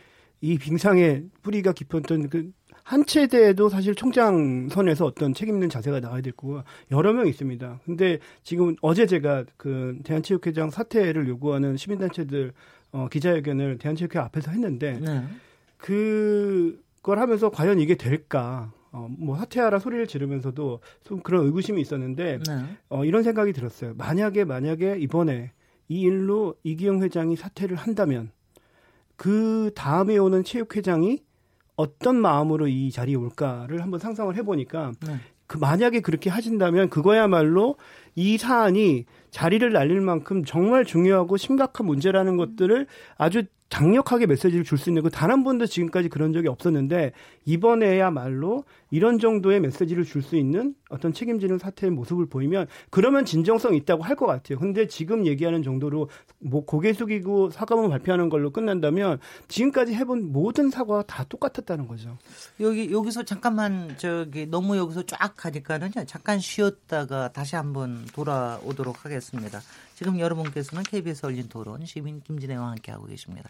S4: 빙상의 뿌리가 깊었던 그 한체대에도 사실 총장 선에서 어떤 책임 있는 자세가 나와야 될 거고 여러 명 있습니다. 근데 지금 어제 제가 그 대한체육회장 사퇴를 요구하는 시민단체들 어, 기자회견을 대한체육회 앞에서 했는데
S2: 네.
S4: 그걸 하면서 과연 이게 될까? 어, 뭐 사퇴하라 소리를 지르면서도 좀 그런 의구심이 있었는데
S2: 네.
S4: 어, 이런 생각이 들었어요. 만약에 만약에 이번에 이 일로 이기영 회장이 사퇴를 한다면 그 다음에 오는 체육회장이 어떤 마음으로 이 자리에 올까를 한번 상상을 해보니까
S2: 네.
S4: 그 만약에 그렇게 하신다면 그거야말로 이 사안이 자리를 날릴 만큼 정말 중요하고 심각한 문제라는 것들을 아주 강력하게 메시지를 줄 수 있는 그 단 한 번도 지금까지 그런 적이 없었는데 이번에야말로 이런 정도의 메시지를 줄 수 있는 어떤 책임지는 사태의 모습을 보이면 그러면 진정성 있다고 할 것 같아요. 근데 지금 얘기하는 정도로 뭐 고개 숙이고 사과문 발표하는 걸로 끝난다면 지금까지 해본 모든 사과가 다 똑같았다는 거죠.
S2: 여기 여기서 잠깐만 저기 너무 여기서 쫙 가니까는요. 잠깐 쉬었다가 다시 한번 돌아오도록 하겠습니다. 지금 여러분께서는 KBS 열린 토론 시민 김진애와 함께 하고 계십니다.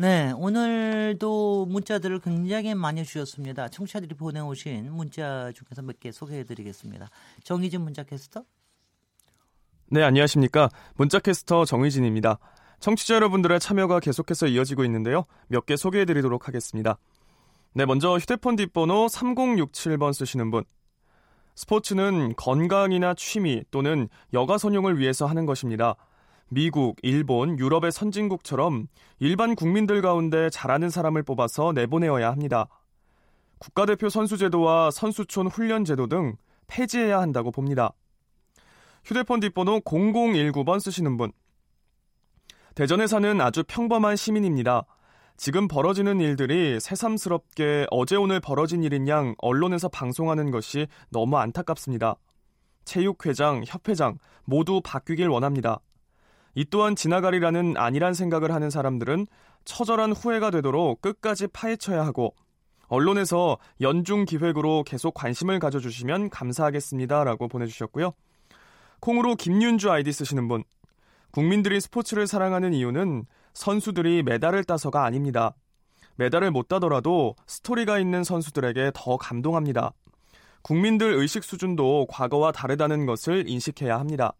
S2: 네, 오늘도 문자들을 굉장히 많이 주셨습니다. 청취자들이 보내오신 문자 중에서 몇 개 소개해드리겠습니다. 정희진 문자 캐스터.
S7: 네, 안녕하십니까. 문자캐스터 정의진입니다. 청취자 여러분들의 참여가 계속해서 이어지고 있는데요. 몇 개 소개해드리도록 하겠습니다. 네, 먼저 휴대폰 뒷번호 3067번 쓰시는 분. 스포츠는 건강이나 취미 또는 여가 선용을 위해서 하는 것입니다. 미국, 일본, 유럽의 선진국처럼 일반 국민들 가운데 잘하는 사람을 뽑아서 내보내어야 합니다. 국가대표 선수제도와 선수촌 훈련제도 등 폐지해야 한다고 봅니다. 휴대폰 뒷번호 0019번 쓰시는 분. 대전에 사는 아주 평범한 시민입니다. 지금 벌어지는 일들이 새삼스럽게 어제 오늘 벌어진 일인 양 언론에서 방송하는 것이 너무 안타깝습니다. 체육회장, 협회장 모두 바뀌길 원합니다. 이 또한 지나가리라는 아니란 생각을 하는 사람들은 처절한 후회가 되도록 끝까지 파헤쳐야 하고 언론에서 연중 기획으로 계속 관심을 가져주시면 감사하겠습니다. 라고 보내주셨고요. 콩으로 김윤주 아이디 쓰시는 분. 국민들이 스포츠를 사랑하는 이유는 선수들이 메달을 따서가 아닙니다. 메달을 못 따더라도 스토리가 있는 선수들에게 더 감동합니다. 국민들 의식 수준도 과거와 다르다는 것을 인식해야 합니다.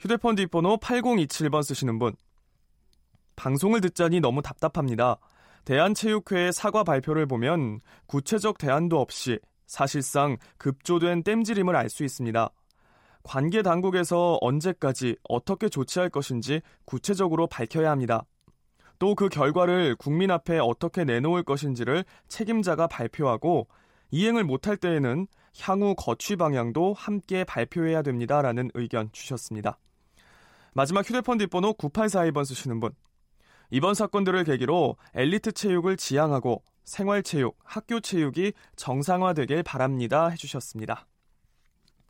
S7: 휴대폰 뒷번호 8027번 쓰시는 분. 방송을 듣자니 너무 답답합니다. 대한체육회의 사과 발표를 보면 구체적 대안도 없이 사실상 급조된 땜질임을 알 수 있습니다. 관계 당국에서 언제까지 어떻게 조치할 것인지 구체적으로 밝혀야 합니다. 또 그 결과를 국민 앞에 어떻게 내놓을 것인지를 책임자가 발표하고 이행을 못할 때에는 향후 거취 방향도 함께 발표해야 됩니다라는 의견 주셨습니다. 마지막 휴대폰 뒷번호 9842번 쓰시는 분. 이번 사건들을 계기로 엘리트 체육을 지향하고 생활체육, 학교체육이 정상화되길 바랍니다 해주셨습니다.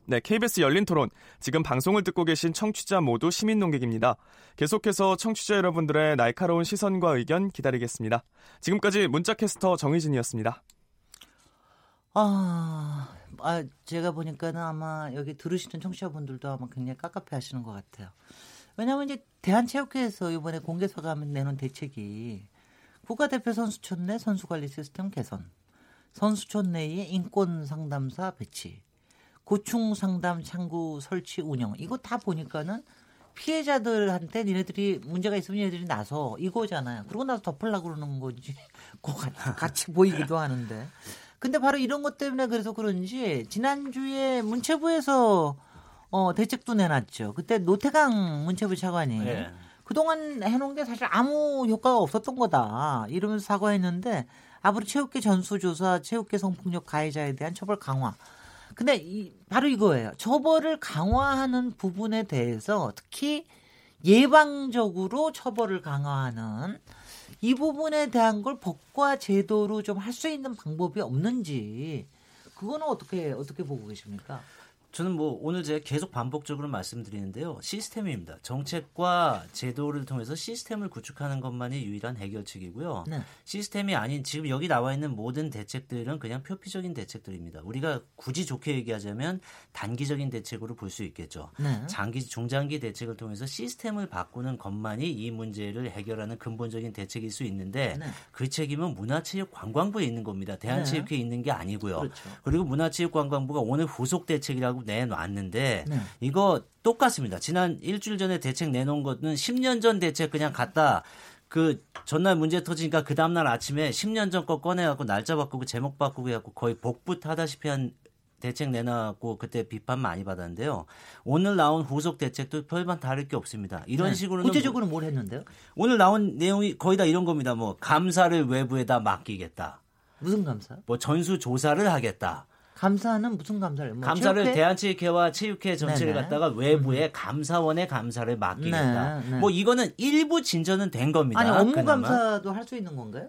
S7: 네, KBS 열린 토론. 지금 방송을 듣고 계신 청취자 모두 시민 농객입니다. 계속해서 청취자 여러분들의 날카로운 시선과 의견 기다리겠습니다. 지금까지 문자캐스터 정희진이었습니다.
S2: 아, 아, 제가 보니까는 아마 여기 들으시는 청취자분들도 아마 굉장히 깝깝해 하시는 것 같아요. 왜냐하면 이제 대한체육회에서 이번에 공개서감 내놓은 대책이 국가대표 선수촌 내 선수관리 시스템 개선, 선수촌 내의 인권 상담사 배치, 고충 상담 창구 설치 운영 이거 다 보니까는 피해자들한테 니네들이 문제가 있으면 얘들이 나서 이거잖아요. 그러고 나서 덮으려고 그러는 거지. 그 같이 보이기도 하는데. 근데 바로 이런 것 때문에 그래서 그런지 지난주에 문체부에서 어, 대책도 내놨죠. 그때 노태강 문체부 차관이 네. 그동안 해놓은 게 사실 아무 효과가 없었던 거다. 이러면서 사과했는데 앞으로 체육계 전수조사, 체육계 성폭력 가해자에 대한 처벌 강화. 근데 이, 바로 이거예요. 처벌을 강화하는 부분에 대해서 특히 예방적으로 처벌을 강화하는 이 부분에 대한 걸 법과 제도로 좀 할 수 있는 방법이 없는지 그거는 어떻게 어떻게 보고 계십니까?
S3: 저는 뭐 오늘 제가 계속 반복적으로 말씀드리는데요. 시스템입니다. 정책과 제도를 통해서 시스템을 구축하는 것만이 유일한 해결책이고요. 네. 시스템이 아닌 지금 여기 나와 있는 모든 대책들은 그냥 표피적인 대책들입니다. 우리가 굳이 좋게 얘기하자면 단기적인 대책으로 볼 수 있겠죠. 네. 장기 중장기 대책을 통해서 시스템을 바꾸는 것만이 이 문제를 해결하는 근본적인 대책일 수 있는데 네. 그 책임은 문화체육관광부에 있는 겁니다. 대한체육회에 네. 있는 게 아니고요. 그렇죠. 그리고 문화체육관광부가 오늘 후속 대책이라고 하고 내놨는데 네. 이거 똑같습니다. 지난 일주일 전에 대책 내놓은 거는 10년 전 대책 그냥 갖다 그 전날 문제 터지니까 그 다음날 아침에 10년 전 거 꺼내갖고 날짜 바꾸고 제목 바꾸고 해갖고 거의 복붙 하다시피 한 대책 내놨고 그때 비판 많이 받았는데요. 오늘 나온 후속 대책도 별반 다를 게 없습니다. 이런 네. 식으로는
S2: 구체적으로 뭘 했는데요?
S3: 오늘 나온 내용이 거의 다 이런 겁니다. 뭐 감사를 외부에다 맡기겠다.
S2: 무슨 감사?
S3: 뭐 전수 조사를 하겠다.
S2: 감사는 무슨 감사를? 뭐
S3: 감사를 체육회? 대한체육회와 체육회 전체를 네네. 갖다가 외부에 음. 감사원의 감사를 맡기겠다. 네, 네. 뭐 이거는 일부 진전은 된 겁니다.
S2: 아니 업무 그나마. 감사도 할 수 있는 건가요?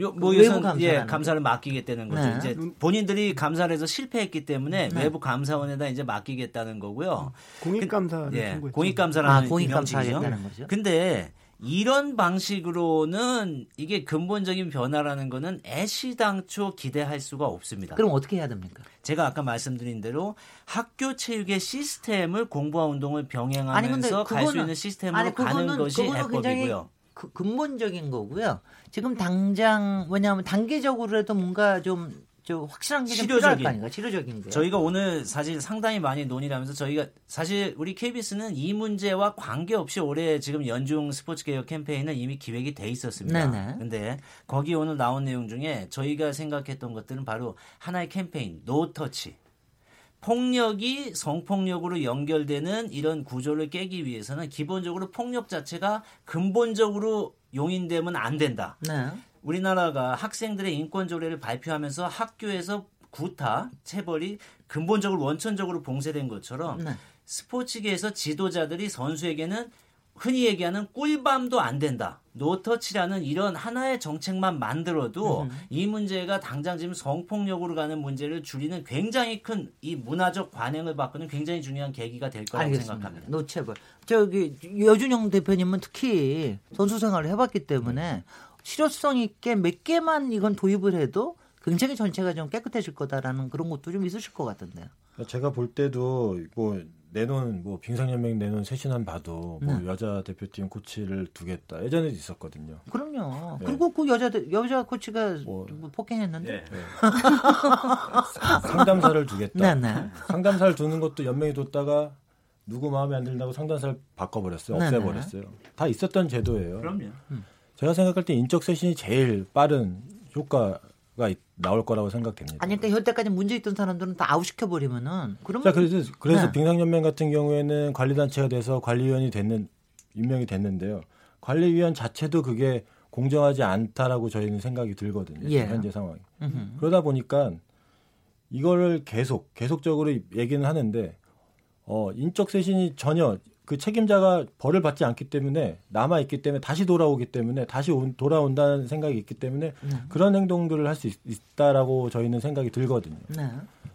S3: 요, 뭐 외부 감사 예, 감사를 맡기겠다는 거죠. 네. 이제 본인들이 감사를 해서 실패했기 때문에 네. 외부 감사원에다 이제 맡기겠다는 거고요.
S4: 공익 감사
S3: 예, 공익 감사라는 아, 공익 감사하겠다는 거죠. 근데 이런 방식으로는 이게 근본적인 변화라는 거는 애시당초 기대할 수가 없습니다.
S2: 그럼 어떻게 해야 됩니까?
S3: 제가 아까 말씀드린 대로 학교 체육의 시스템을 공부와 운동을 병행하면서 갈 수 있는 시스템으로 아니, 그거는, 가는 것이 해법이고요.
S2: 그 근본적인 거고요. 지금 당장 왜냐하면 단계적으로라도 뭔가 좀 확실한 게거 아닌가? 치료적인 게.
S3: 저희가 오늘 사실 상당히 많이 논의를 하면서 저희가 사실 우리 KBS는 이 문제와 관계없이 올해 지금 연중 스포츠 개혁 캠페인은 이미 기획이 돼 있었습니다. 네네. 근데 거기 오늘 나온 내용 중에 저희가 생각했던 것들은 바로 하나의 캠페인 노 터치 폭력이 성폭력으로 연결되는 이런 구조를 깨기 위해서는 기본적으로 폭력 자체가 근본적으로 용인되면 안 된다.
S2: 네.
S3: 우리나라가 학생들의 인권 조례를 발표하면서 학교에서 구타, 체벌이 근본적으로 원천적으로 봉쇄된 것처럼
S2: 네.
S3: 스포츠계에서 지도자들이 선수에게는 흔히 얘기하는 꿀밤도 안 된다. 노터치라는 이런 하나의 정책만 만들어도 이 문제가 당장 지금 성폭력으로 가는 문제를 줄이는 굉장히 큰 이 문화적 관행을 바꾸는 굉장히 중요한 계기가 될 거라고
S2: 알겠습니다.
S3: 생각합니다.
S2: 노체벌. 저기 여준영 대표님은 특히 선수 생활을 해봤기 때문에 실효성 있게 몇 개만 이건 도입을 해도 굉장히 전체가 좀 깨끗해질 거다라는 그런 것도 좀 있으실 것 같은데요.
S5: 제가 볼 때도 뭐 내놓은 뭐 빙상연맹 내놓은 쇄신안 봐도 뭐
S2: 네.
S5: 여자 대표팀 코치를 두겠다 예전에도 있었거든요.
S2: 그럼요.
S5: 네.
S2: 그리고 그 여자 여자 코치가
S5: 뭐-
S2: 뭐 폭행했는데.
S3: 네.
S5: 상담사를 두겠다.
S2: 네, 네.
S5: 상담사를 두는 것도 연맹이 뒀다가 누구 마음에 안 든다고 상담사를 바꿔버렸어요. 없애버렸어요. 다 있었던 제도예요.
S3: 그럼요.
S5: 제가 생각할 때 인적 쇄신이 제일 빠른 효과가 있- 나올 거라고 생각됩니다.
S2: 아니 그러니까 여태까지 문제 있던 사람들은 다 아웃시켜 버리면은 그러면
S5: 자, 그래서 그래서
S2: 네.
S5: 빙상연맹 같은 경우에는 관리 단체가 돼서 관리위원이 됐는 임명이 됐는데요. 관리위원 자체도 그게 공정하지 않다라고 저희는 생각이 들거든요.
S2: 예.
S5: 현재 상황이.
S2: 음흠.
S5: 그러다 보니까 이거를 계속 계속적으로 얘기는 하는데 어, 인적 쇄신이 전혀 그 책임자가 벌을 받지 않기 때문에 남아 있기 때문에 다시 돌아오기 때문에 다시 온- 돌아온다는 생각이 있기 때문에
S2: 네.
S5: 그런 행동들을 할 수 있다라고 저희는 생각이 들거든요.
S2: 네.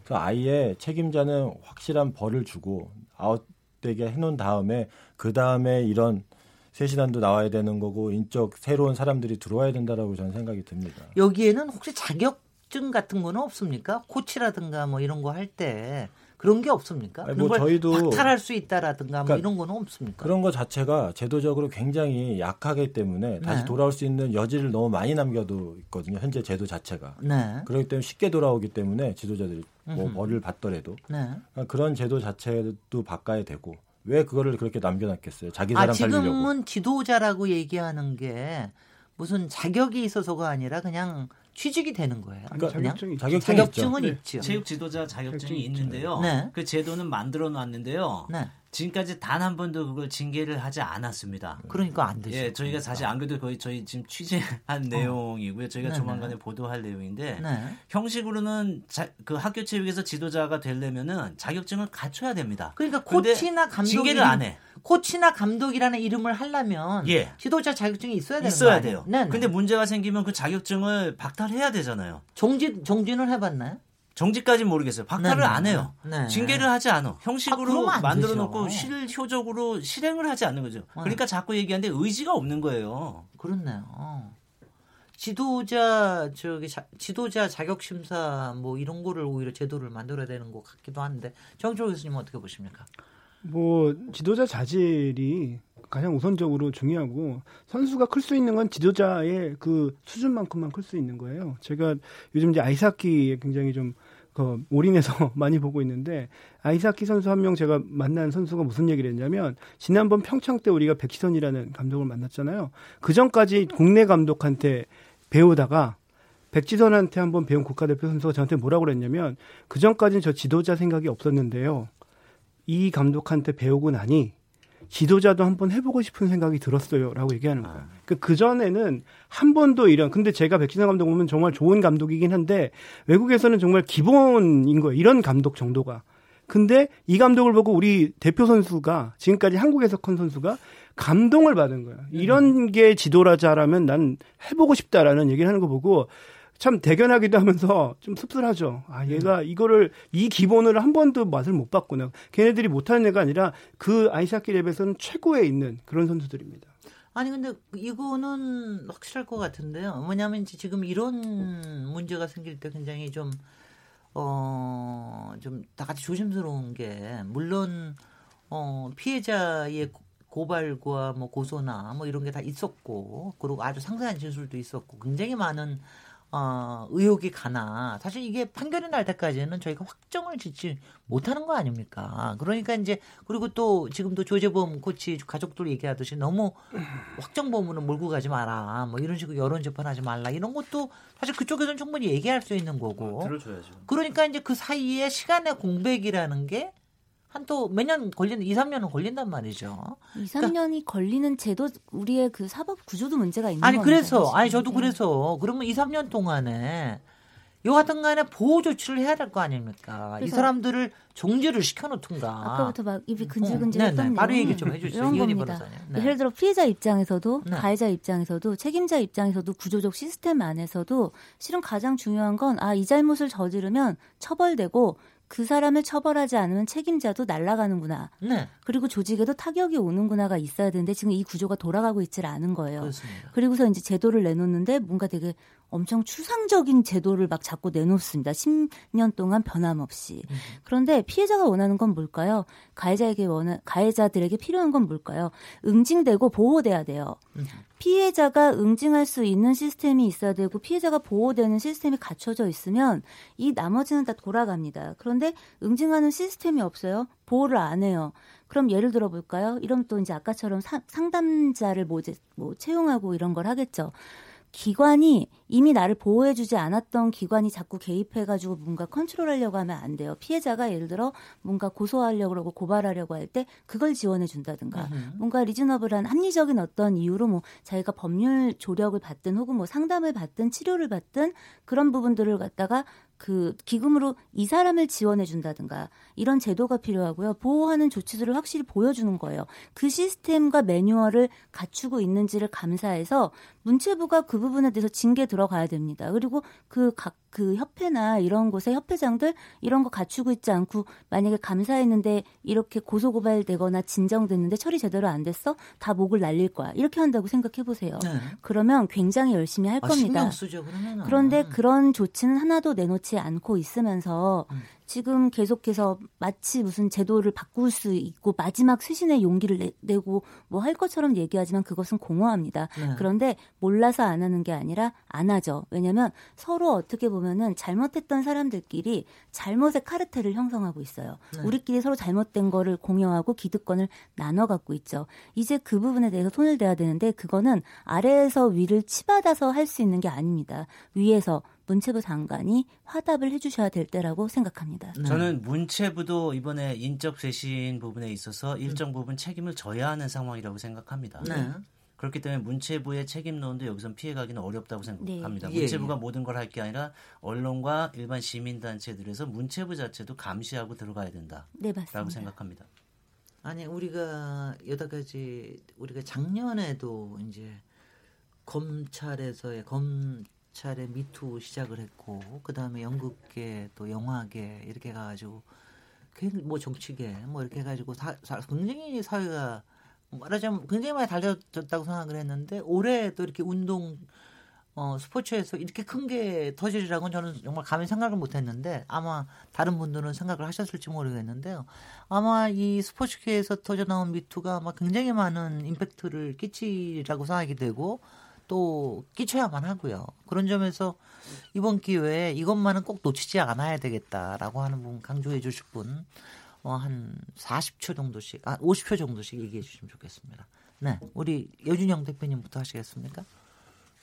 S5: 그래서 아예 책임자는 확실한 벌을 주고 아웃되게 해놓은 다음에 그 다음에 이런 쇄신안도 나와야 되는 거고 인적 새로운 사람들이 들어와야 된다라고 저는 생각이 듭니다.
S2: 여기에는 혹시 자격증 같은 거는 없습니까? 코치라든가 뭐 이런 거 할 때 그런 게 없습니까?
S5: 아니,
S2: 뭐걸
S5: 저희도-
S2: 박탈할 수 있다라든가 뭐
S5: 그러니까
S2: 이런 거는 없습니까?
S5: 그런 거 자체가 제도적으로 굉장히 약하기 때문에 다시
S2: 네.
S5: 돌아올 수 있는 여지를 너무 많이 남겨도 있거든요. 현재 제도 자체가.
S2: 네.
S5: 그렇기 때문에 쉽게 돌아오기 때문에 지도자들이 뭐. 벌을 받더라도
S2: 네.
S5: 그런 제도 자체도 바꿔야 되고 왜 그거를 그렇게 남겨놨겠어요? 자기
S2: 아,
S5: 사람 살리려고.
S2: 지금은 지도자라고 얘기하는 게 무슨 자격이 있어서가 아니라 그냥 취직이 되는 거예요.
S4: 아니,
S2: 그냥
S4: 자격증이.
S5: 자격증이
S2: 자격증 은
S4: 있죠.
S2: 있죠.
S3: 체육 지도자 자격증이
S4: 자격증이
S3: 있는데요.
S2: 네.
S3: 그 제도는 만들어 놨는데요.
S2: 네.
S3: 지금까지 단 한 번도 그걸 징계를 하지 않았습니다.
S2: 그러니까 안 되죠.
S3: 예, 저희가 사실 안 그래도 거의 저희 지금 취재한 내용이고요. 저희가
S2: 어. 네네.
S3: 조만간에 보도할 내용인데
S2: 네.
S3: 형식으로는 자- 그 학교 체육에서 지도자가 되려면은 자격증을 갖춰야 됩니다.
S2: 그러니까 코치나 감독
S3: 징계를 안 해.
S2: 코치나 감독이라는 이름을 하려면
S3: 예.
S2: 지도자 자격증이 있어야 되는 거
S3: 있어야? 돼요.
S2: 네, 네.
S3: 근데 문제가 생기면 그 자격증을 박탈해야 되잖아요.
S2: 정지 정진을 해봤나요?
S3: 정지까지는 모르겠어요. 박탈을
S2: 네, 네.
S3: 안 해요.
S2: 네.
S3: 징계를 하지 않아.
S2: 아,
S3: 형식으로
S2: 안
S3: 만들어. 놓고 실효적으로 실행을 하지 않는 거죠. 그러니까 자꾸 얘기하는데 의지가 없는 거예요.
S2: 그렇네요. 지도자 저기 자- 지도자 자격 심사 뭐 이런 거를 오히려 제도를 만들어야 되는 것 같기도 한데 정철 교수님 어떻게 보십니까?
S4: 뭐 지도자 자질이 가장 우선적으로 중요하고 선수가 클 수 있는 건 지도자의 그 수준만큼만 클 수 있는 거예요. 제가 요즘 이제 아이스하키에 굉장히 좀 그 올인해서 많이 보고 있는데 아이스하키 선수 한 명 제가 만난 선수가 무슨 얘기를 했냐면 지난번 평창 때 우리가 백희선이라는 감독을 만났잖아요. 그 전까지 국내 감독한테 배우다가 백지선한테 한번 배운 국가대표 선수가 저한테 뭐라고 그랬냐면 그 전까지는 저 지도자 생각이 없었는데요. 이 감독한테 배우고 나니 지도자도 한번 해보고 싶은 생각이 들었어요라고 얘기하는 거예요. 그 그 전에는 한 번도 이런 근데 제가 백신환 감독 보면 정말 좋은 감독이긴 한데 외국에서는 정말 기본인 거예요. 이런 감독 정도가. 근데 이 감독을 보고 우리 대표 선수가 지금까지 한국에서 큰 선수가 감동을 받은 거예요. 이런 게 지도라자라면 난 해보고 싶다라는 얘기를 하는 거 보고 참 대견하기도 하면서 좀 씁쓸하죠. 아, 얘가 이거를 이 기본을 한 번도 맛을 못 봤구나. 걔네들이 못하는 애가 아니라 그 아이스하키 랩에서는 최고에 있는 그런 선수들입니다.
S2: 아니 근데 이거는 확실할 것 같은데요. 뭐냐면 이제 지금 이런 문제가 생길 때 굉장히 좀 어, 좀 다 같이 조심스러운 게 물론 어, 피해자의 고- 고발과 뭐 고소나 뭐 이런 게 다 있었고 그리고 아주 상세한 진술도 있었고 굉장히 많은 어, 의혹이 가나 사실 이게 판결이 날 때까지는 저희가 확정을 짓지 못하는 거 아닙니까? 그러니까 이제 그리고 또 지금도 조재범 코치 가족들 얘기하듯이 너무 확정 범으로 몰고 가지 마라 뭐 이런 식으로 여론 재판하지 말라 이런 것도 사실 그쪽에서는 충분히 얘기할 수 있는 거고
S3: 들어줘야죠.
S2: 그러니까 이제 그 사이에 시간의 공백이라는 게 한또몇년 걸리는 2, 3년은 걸린단 말이죠.
S6: 2, 3년이 걸리는 제도 우리의 그 사법 구조도 문제가 있는
S2: 아니
S6: 겁니다,
S2: 그래서
S6: 사실.
S2: 아니 저도
S6: 예.
S2: 그래서 그러면 2, 3년 동안에 여하튼 간에 보호 조치를 해야 될 거 아닙니까? 이 사람들을 종지를 시켜 놓든가.
S6: 아까부터 막 입이
S2: 어,
S6: 근질근질했던
S2: 네네. 바로 얘기 좀 해주시죠.
S6: 이런 겁니다.
S2: 네.
S6: 예를 들어 피해자 입장에서도
S2: 네.
S6: 가해자 입장에서도 책임자 입장에서도 구조적 시스템 안에서도 실은 가장 중요한 건 아 이 잘못을 저지르면 처벌되고 그 사람을 처벌하지 않으면 책임자도 날아가는구나.
S2: 네,
S6: 그리고 조직에도 타격이 오는구나가 있어야 되는데 지금 이 구조가 돌아가고 있질 않은 거예요.
S2: 그렇습니다.
S6: 그리고서 이제 제도를 내놓는데 뭔가 되게 엄청 추상적인 제도를 막 자꾸 내놓습니다. 10년 동안 변함없이. 그런데 피해자가 원하는 건 뭘까요? 가해자에게 원하, 가해자들에게 필요한 건 뭘까요? 응징되고 보호돼야 돼요. 피해자가 응징할 수 있는 시스템이 있어야 되고 피해자가 보호되는 시스템이 갖춰져 있으면 이 나머지는 다 돌아갑니다. 그런데 응징하는 시스템이 없어요. 보호를 안 해요. 그럼 예를 들어 볼까요? 이러면 또 이제 아까처럼 사- 상담자를 뭐, 이제 뭐 채용하고 이런 걸 하겠죠. 기관이 이미 나를 보호해주지 않았던 기관이 자꾸 개입해가지고 뭔가 컨트롤하려고 하면 안 돼요. 피해자가 예를 들어 뭔가 고소하려고 그러고 고발하려고 할 때 그걸 지원해준다든가 뭔가 리즈너블한 합리적인 어떤 이유로 뭐 자기가 법률 조력을 받든 혹은 뭐 상담을 받든 치료를 받든 그런 부분들을 갖다가 그 기금으로 이 사람을 지원해 준다든가 이런 제도가 필요하고요. 보호하는 조치들을 확실히 보여주는 거예요. 그 시스템과 매뉴얼을 갖추고 있는지를 감사해서 문체부가 그 부분에 대해서 징계 들어가야 됩니다. 그리고 그 각 그 협회나 이런 곳의 협회장들 이런 거 갖추고 있지 않고 만약에 감사했는데 이렇게 고소 고발되거나 진정됐는데 처리 제대로 안 됐어? 다 목을 날릴 거야. 이렇게 한다고 생각해 보세요.
S2: 네.
S6: 그러면 굉장히 열심히 할
S2: 아,
S6: 겁니다.
S2: 쓰죠.
S6: 그런데 그런 조치는 하나도 내놓지 않고 있으면서
S2: 음.
S6: 지금 계속해서 마치 무슨 제도를 바꿀 수 있고 마지막 쇄신의 용기를 내, 고 뭐 할 것처럼 얘기하지만 그것은 공허합니다.
S2: 네.
S6: 그런데 몰라서 안 하는 게 아니라 안 하죠. 왜냐하면 서로 어떻게 보면은 잘못했던 사람들끼리 잘못의 카르텔을 형성하고 있어요.
S2: 네.
S6: 우리끼리 서로 잘못된 거를 공유하고 기득권을 나눠 갖고 있죠. 이제 그 부분에 대해서 손을 대야 되는데 그거는 아래에서 위를 치받아서 할 수 있는 게 아닙니다. 위에서 문체부 장관이 화답을 해주셔야 될 때라고 생각합니다.
S2: 네.
S3: 저는 문체부도 이번에 인적 쇄신 부분에 있어서 일정 부분 책임을 져야 하는 상황이라고 생각합니다.
S2: 네.
S3: 그렇기 때문에 문체부의 책임론도 여기선 피해가기는 어렵다고 생각합니다.
S2: 예,
S3: 문체부가
S2: 예.
S3: 모든 걸 할 게 아니라 언론과 일반 시민단체들에서 문체부 자체도 감시하고 들어가야 된다라고
S6: 네, 맞습니다.
S3: 생각합니다.
S2: 아니 우리가 여태까지 우리가 작년에도 이제 검찰에서의 검 찰의 미투 시작을 했고 그 다음에 연극계 또 영화계 이렇게 굉장히 뭐 정치계 뭐 이렇게 해가지고 굉장히 사회가 말하자면 굉장히 많이 달라졌다고 생각을 했는데 올해 또 이렇게 운동 어, 스포츠에서 이렇게 큰 게 터지리라고는 저는 정말 감히 생각을 못 했는데 아마 다른 분들은 생각을 하셨을지 모르겠는데요. 아마 이 스포츠계에서 터져나온 미투가 아마 굉장히 많은 임팩트를 끼치라고 생각이 되고 또 끼쳐야만 하고요. 그런 점에서 이번 기회에 이것만은 꼭 놓치지 않아야 되겠다라고 하는 부분 강조해 주실 분, 어, 한 40초 정도씩, 아, 50초 정도씩 얘기해 주시면 좋겠습니다. 네. 우리 여준영 대표님부터 하시겠습니까?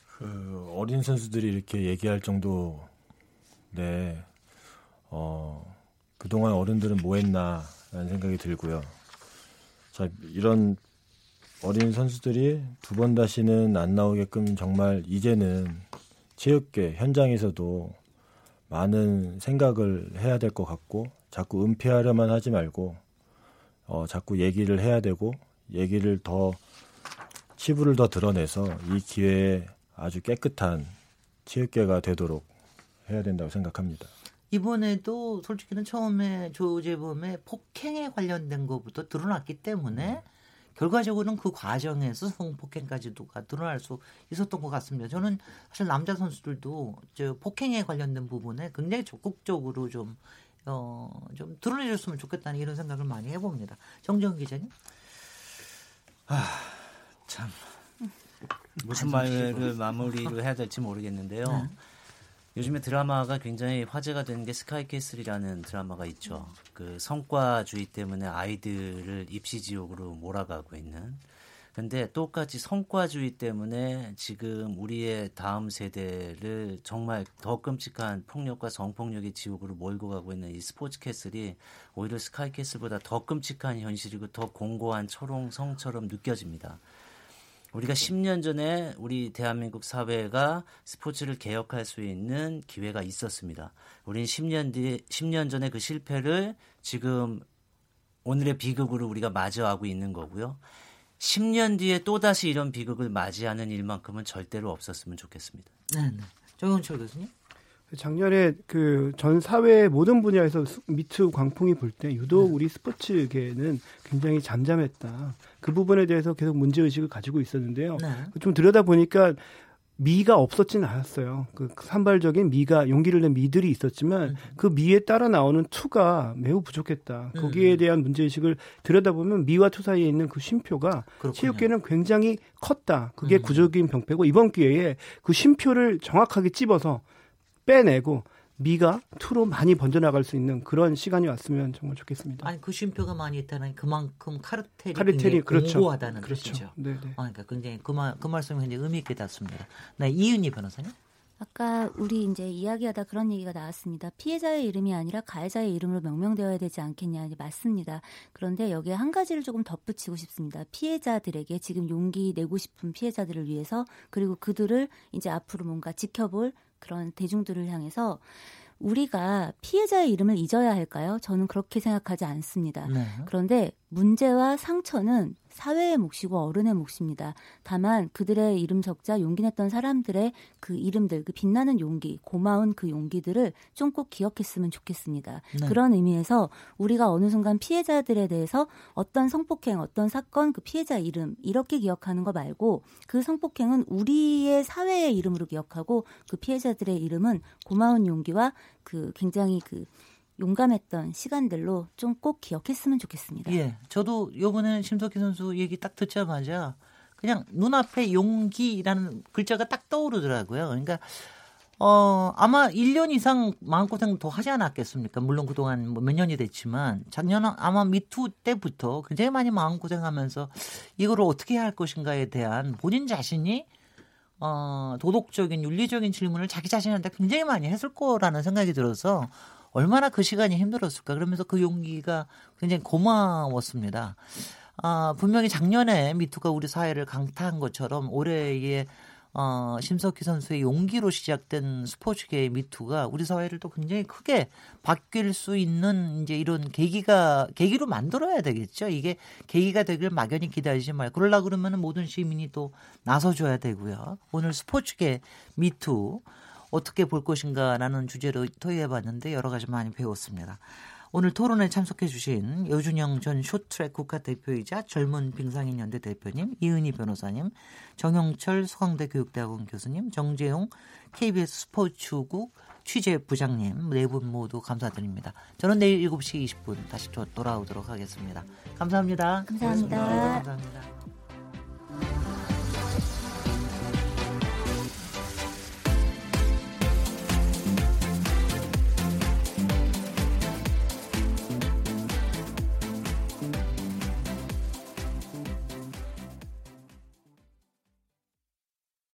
S5: 그 어린 선수들이 이렇게 얘기할 정도 네. 어, 그동안 어른들은 뭐 했나라는 생각이 들고요. 자, 이런 어린 선수들이 두 번 다시는 안 나오게끔 정말 이제는 체육계 현장에서도 많은 생각을 해야 될 것 같고 자꾸 은폐하려만 하지 말고 어, 자꾸 얘기를 해야 되고 얘기를 더 치부를 더 드러내서 이 기회에 아주 깨끗한 체육계가 되도록 해야 된다고 생각합니다.
S2: 이번에도 솔직히는 처음에 조재범의 폭행에 관련된 것부터 드러났기 때문에 결과적으로는 그 과정에서 성폭행까지도가 드러날 수 있었던 것 같습니다. 저는 사실 남자 선수들도 저 폭행에 관련된 부분에 굉장히 적극적으로 좀 어, 좀 드러내줬으면 좋겠다는 이런 생각을 많이 해봅니다. 정정 기자님.
S3: 무슨 말을 마무리를 해야 될지 모르겠는데요. 요즘에 드라마가 굉장히 화제가 되는 게 스카이캐슬이라는 드라마가 있죠. 그 성과주의 때문에 아이들을 입시지옥으로 몰아가고 있는. 근데 똑같이 성과주의 때문에 지금 우리의 다음 세대를 정말 더 끔찍한 폭력과 성폭력의 지옥으로 몰고 가고 있는 이 스포츠캐슬이 오히려 스카이캐슬보다 더 끔찍한 현실이고 더 공고한 초롱성처럼 느껴집니다. 우리가 10년 전에 우리 대한민국 사회가 스포츠를 개혁할 수 있는 기회가 있었습니다. 우린 10년 뒤 10년 전에 그 실패를 지금 오늘의 비극으로 우리가 마주하고 있는 거고요. 10년 뒤에 또다시 이런 비극을 맞이하는 일만큼은 절대로 없었으면 좋겠습니다.
S2: 네, 네. 정영철 교수님.
S4: 작년에 그 전 사회 모든 분야에서 미투 광풍이 불 때 유독 네. 우리 스포츠계는 굉장히 잠잠했다. 그 부분에 대해서 계속 문제 의식을 가지고 있었는데요. 네. 좀 들여다 보니까 me가 없었지는 않았어요. 그 산발적인 me가 용기를 낸 me들이 있었지만 음. 그 me에 따라 나오는 too가 매우 부족했다. 거기에 음. 대한 문제 의식을 들여다보면 me와 too 사이에 있는 그 쉼표가 그렇군요. 체육계는 굉장히 컸다. 그게 음. 구조적인 병폐고 이번 기회에 그 쉼표를 정확하게 찝어서 빼내고 미가 투로 많이 번져나갈 수 있는 그런 시간이 왔으면 정말 좋겠습니다.
S2: 아니 그 쉼표가 많이 있다는 그만큼 카르텔이, 카르텔이 그렇죠. 공고하다는 그렇죠. 뜻이죠. 네, 네. 아, 그러니까 굉장히 그, 말, 그 말씀이 굉장히 의미 있게 닿습니다. 네, 이윤희 변호사님.
S6: 아까 우리 이제 이야기하다 그런 얘기가 나왔습니다. 피해자의 이름이 아니라 가해자의 이름으로 명명되어야 되지 않겠냐. 맞습니다. 그런데 여기에 한 가지를 조금 덧붙이고 싶습니다. 피해자들에게 지금 용기 내고 싶은 피해자들을 위해서 그리고 그들을 이제 앞으로 뭔가 지켜볼 그런 대중들을 향해서 우리가 피해자의 이름을 잊어야 할까요? 저는 그렇게 생각하지 않습니다. 네. 그런데 문제와 상처는 사회의 몫이고 어른의 몫입니다. 다만 그들의 이름 적자 용기 냈던 사람들의 그 이름들, 그 빛나는 용기, 고마운 그 용기들을 좀 꼭 기억했으면 좋겠습니다. 네. 그런 의미에서 우리가 어느 순간 피해자들에 대해서 어떤 성폭행, 어떤 사건, 그 피해자 이름 이렇게 기억하는 거 말고 그 성폭행은 우리의 사회의 이름으로 기억하고 그 피해자들의 이름은 고마운 용기와 그 굉장히 그 용감했던 시간들로 좀 꼭 기억했으면 좋겠습니다.
S2: 예. 저도 요번에 심석희 선수 얘기 딱 듣자마자 그냥 눈앞에 용기라는 글자가 딱 떠오르더라고요. 그러니까 어, 아마 1년 이상 마음고생 더 하지 않았겠습니까? 물론 그동안 뭐 몇 년이 됐지만, 작년 아마 미투 때부터 굉장히 많이 마음고생 하면서 이거를 어떻게 할 것인가에 대한 본인 자신이 어, 도덕적인, 윤리적인 질문을 자기 자신한테 굉장히 많이 했을 거라는 생각이 들어서 얼마나 그 시간이 힘들었을까. 그러면서 그 용기가 굉장히 고마웠습니다. 아, 분명히 작년에 미투가 우리 사회를 강타한 것처럼 올해의 어, 심석희 선수의 용기로 시작된 스포츠계의 미투가 우리 사회를 또 굉장히 크게 바뀔 수 있는 이제 이런 계기가 계기로 만들어야 되겠죠. 이게 계기가 되길 막연히 기다리지 말고 그러려 그러면 모든 시민이 또 나서줘야 되고요. 오늘 스포츠계 미투 어떻게 볼 것인가라는 주제로 토의해봤는데 여러 가지 많이 배웠습니다. 오늘 토론에 참석해 주신 여준영 전 쇼트트랙 국가대표이자 젊은 빙상인 연대 대표님, 이은희 변호사님, 정영철 서강대 교육대학원 교수님, 정재용 KBS 스포츠국 취재 부장님 네 분 모두 감사드립니다. 저는 내일 7시 20분 다시 돌아오도록 하겠습니다. 감사합니다.
S6: 감사합니다.
S2: 감사합니다.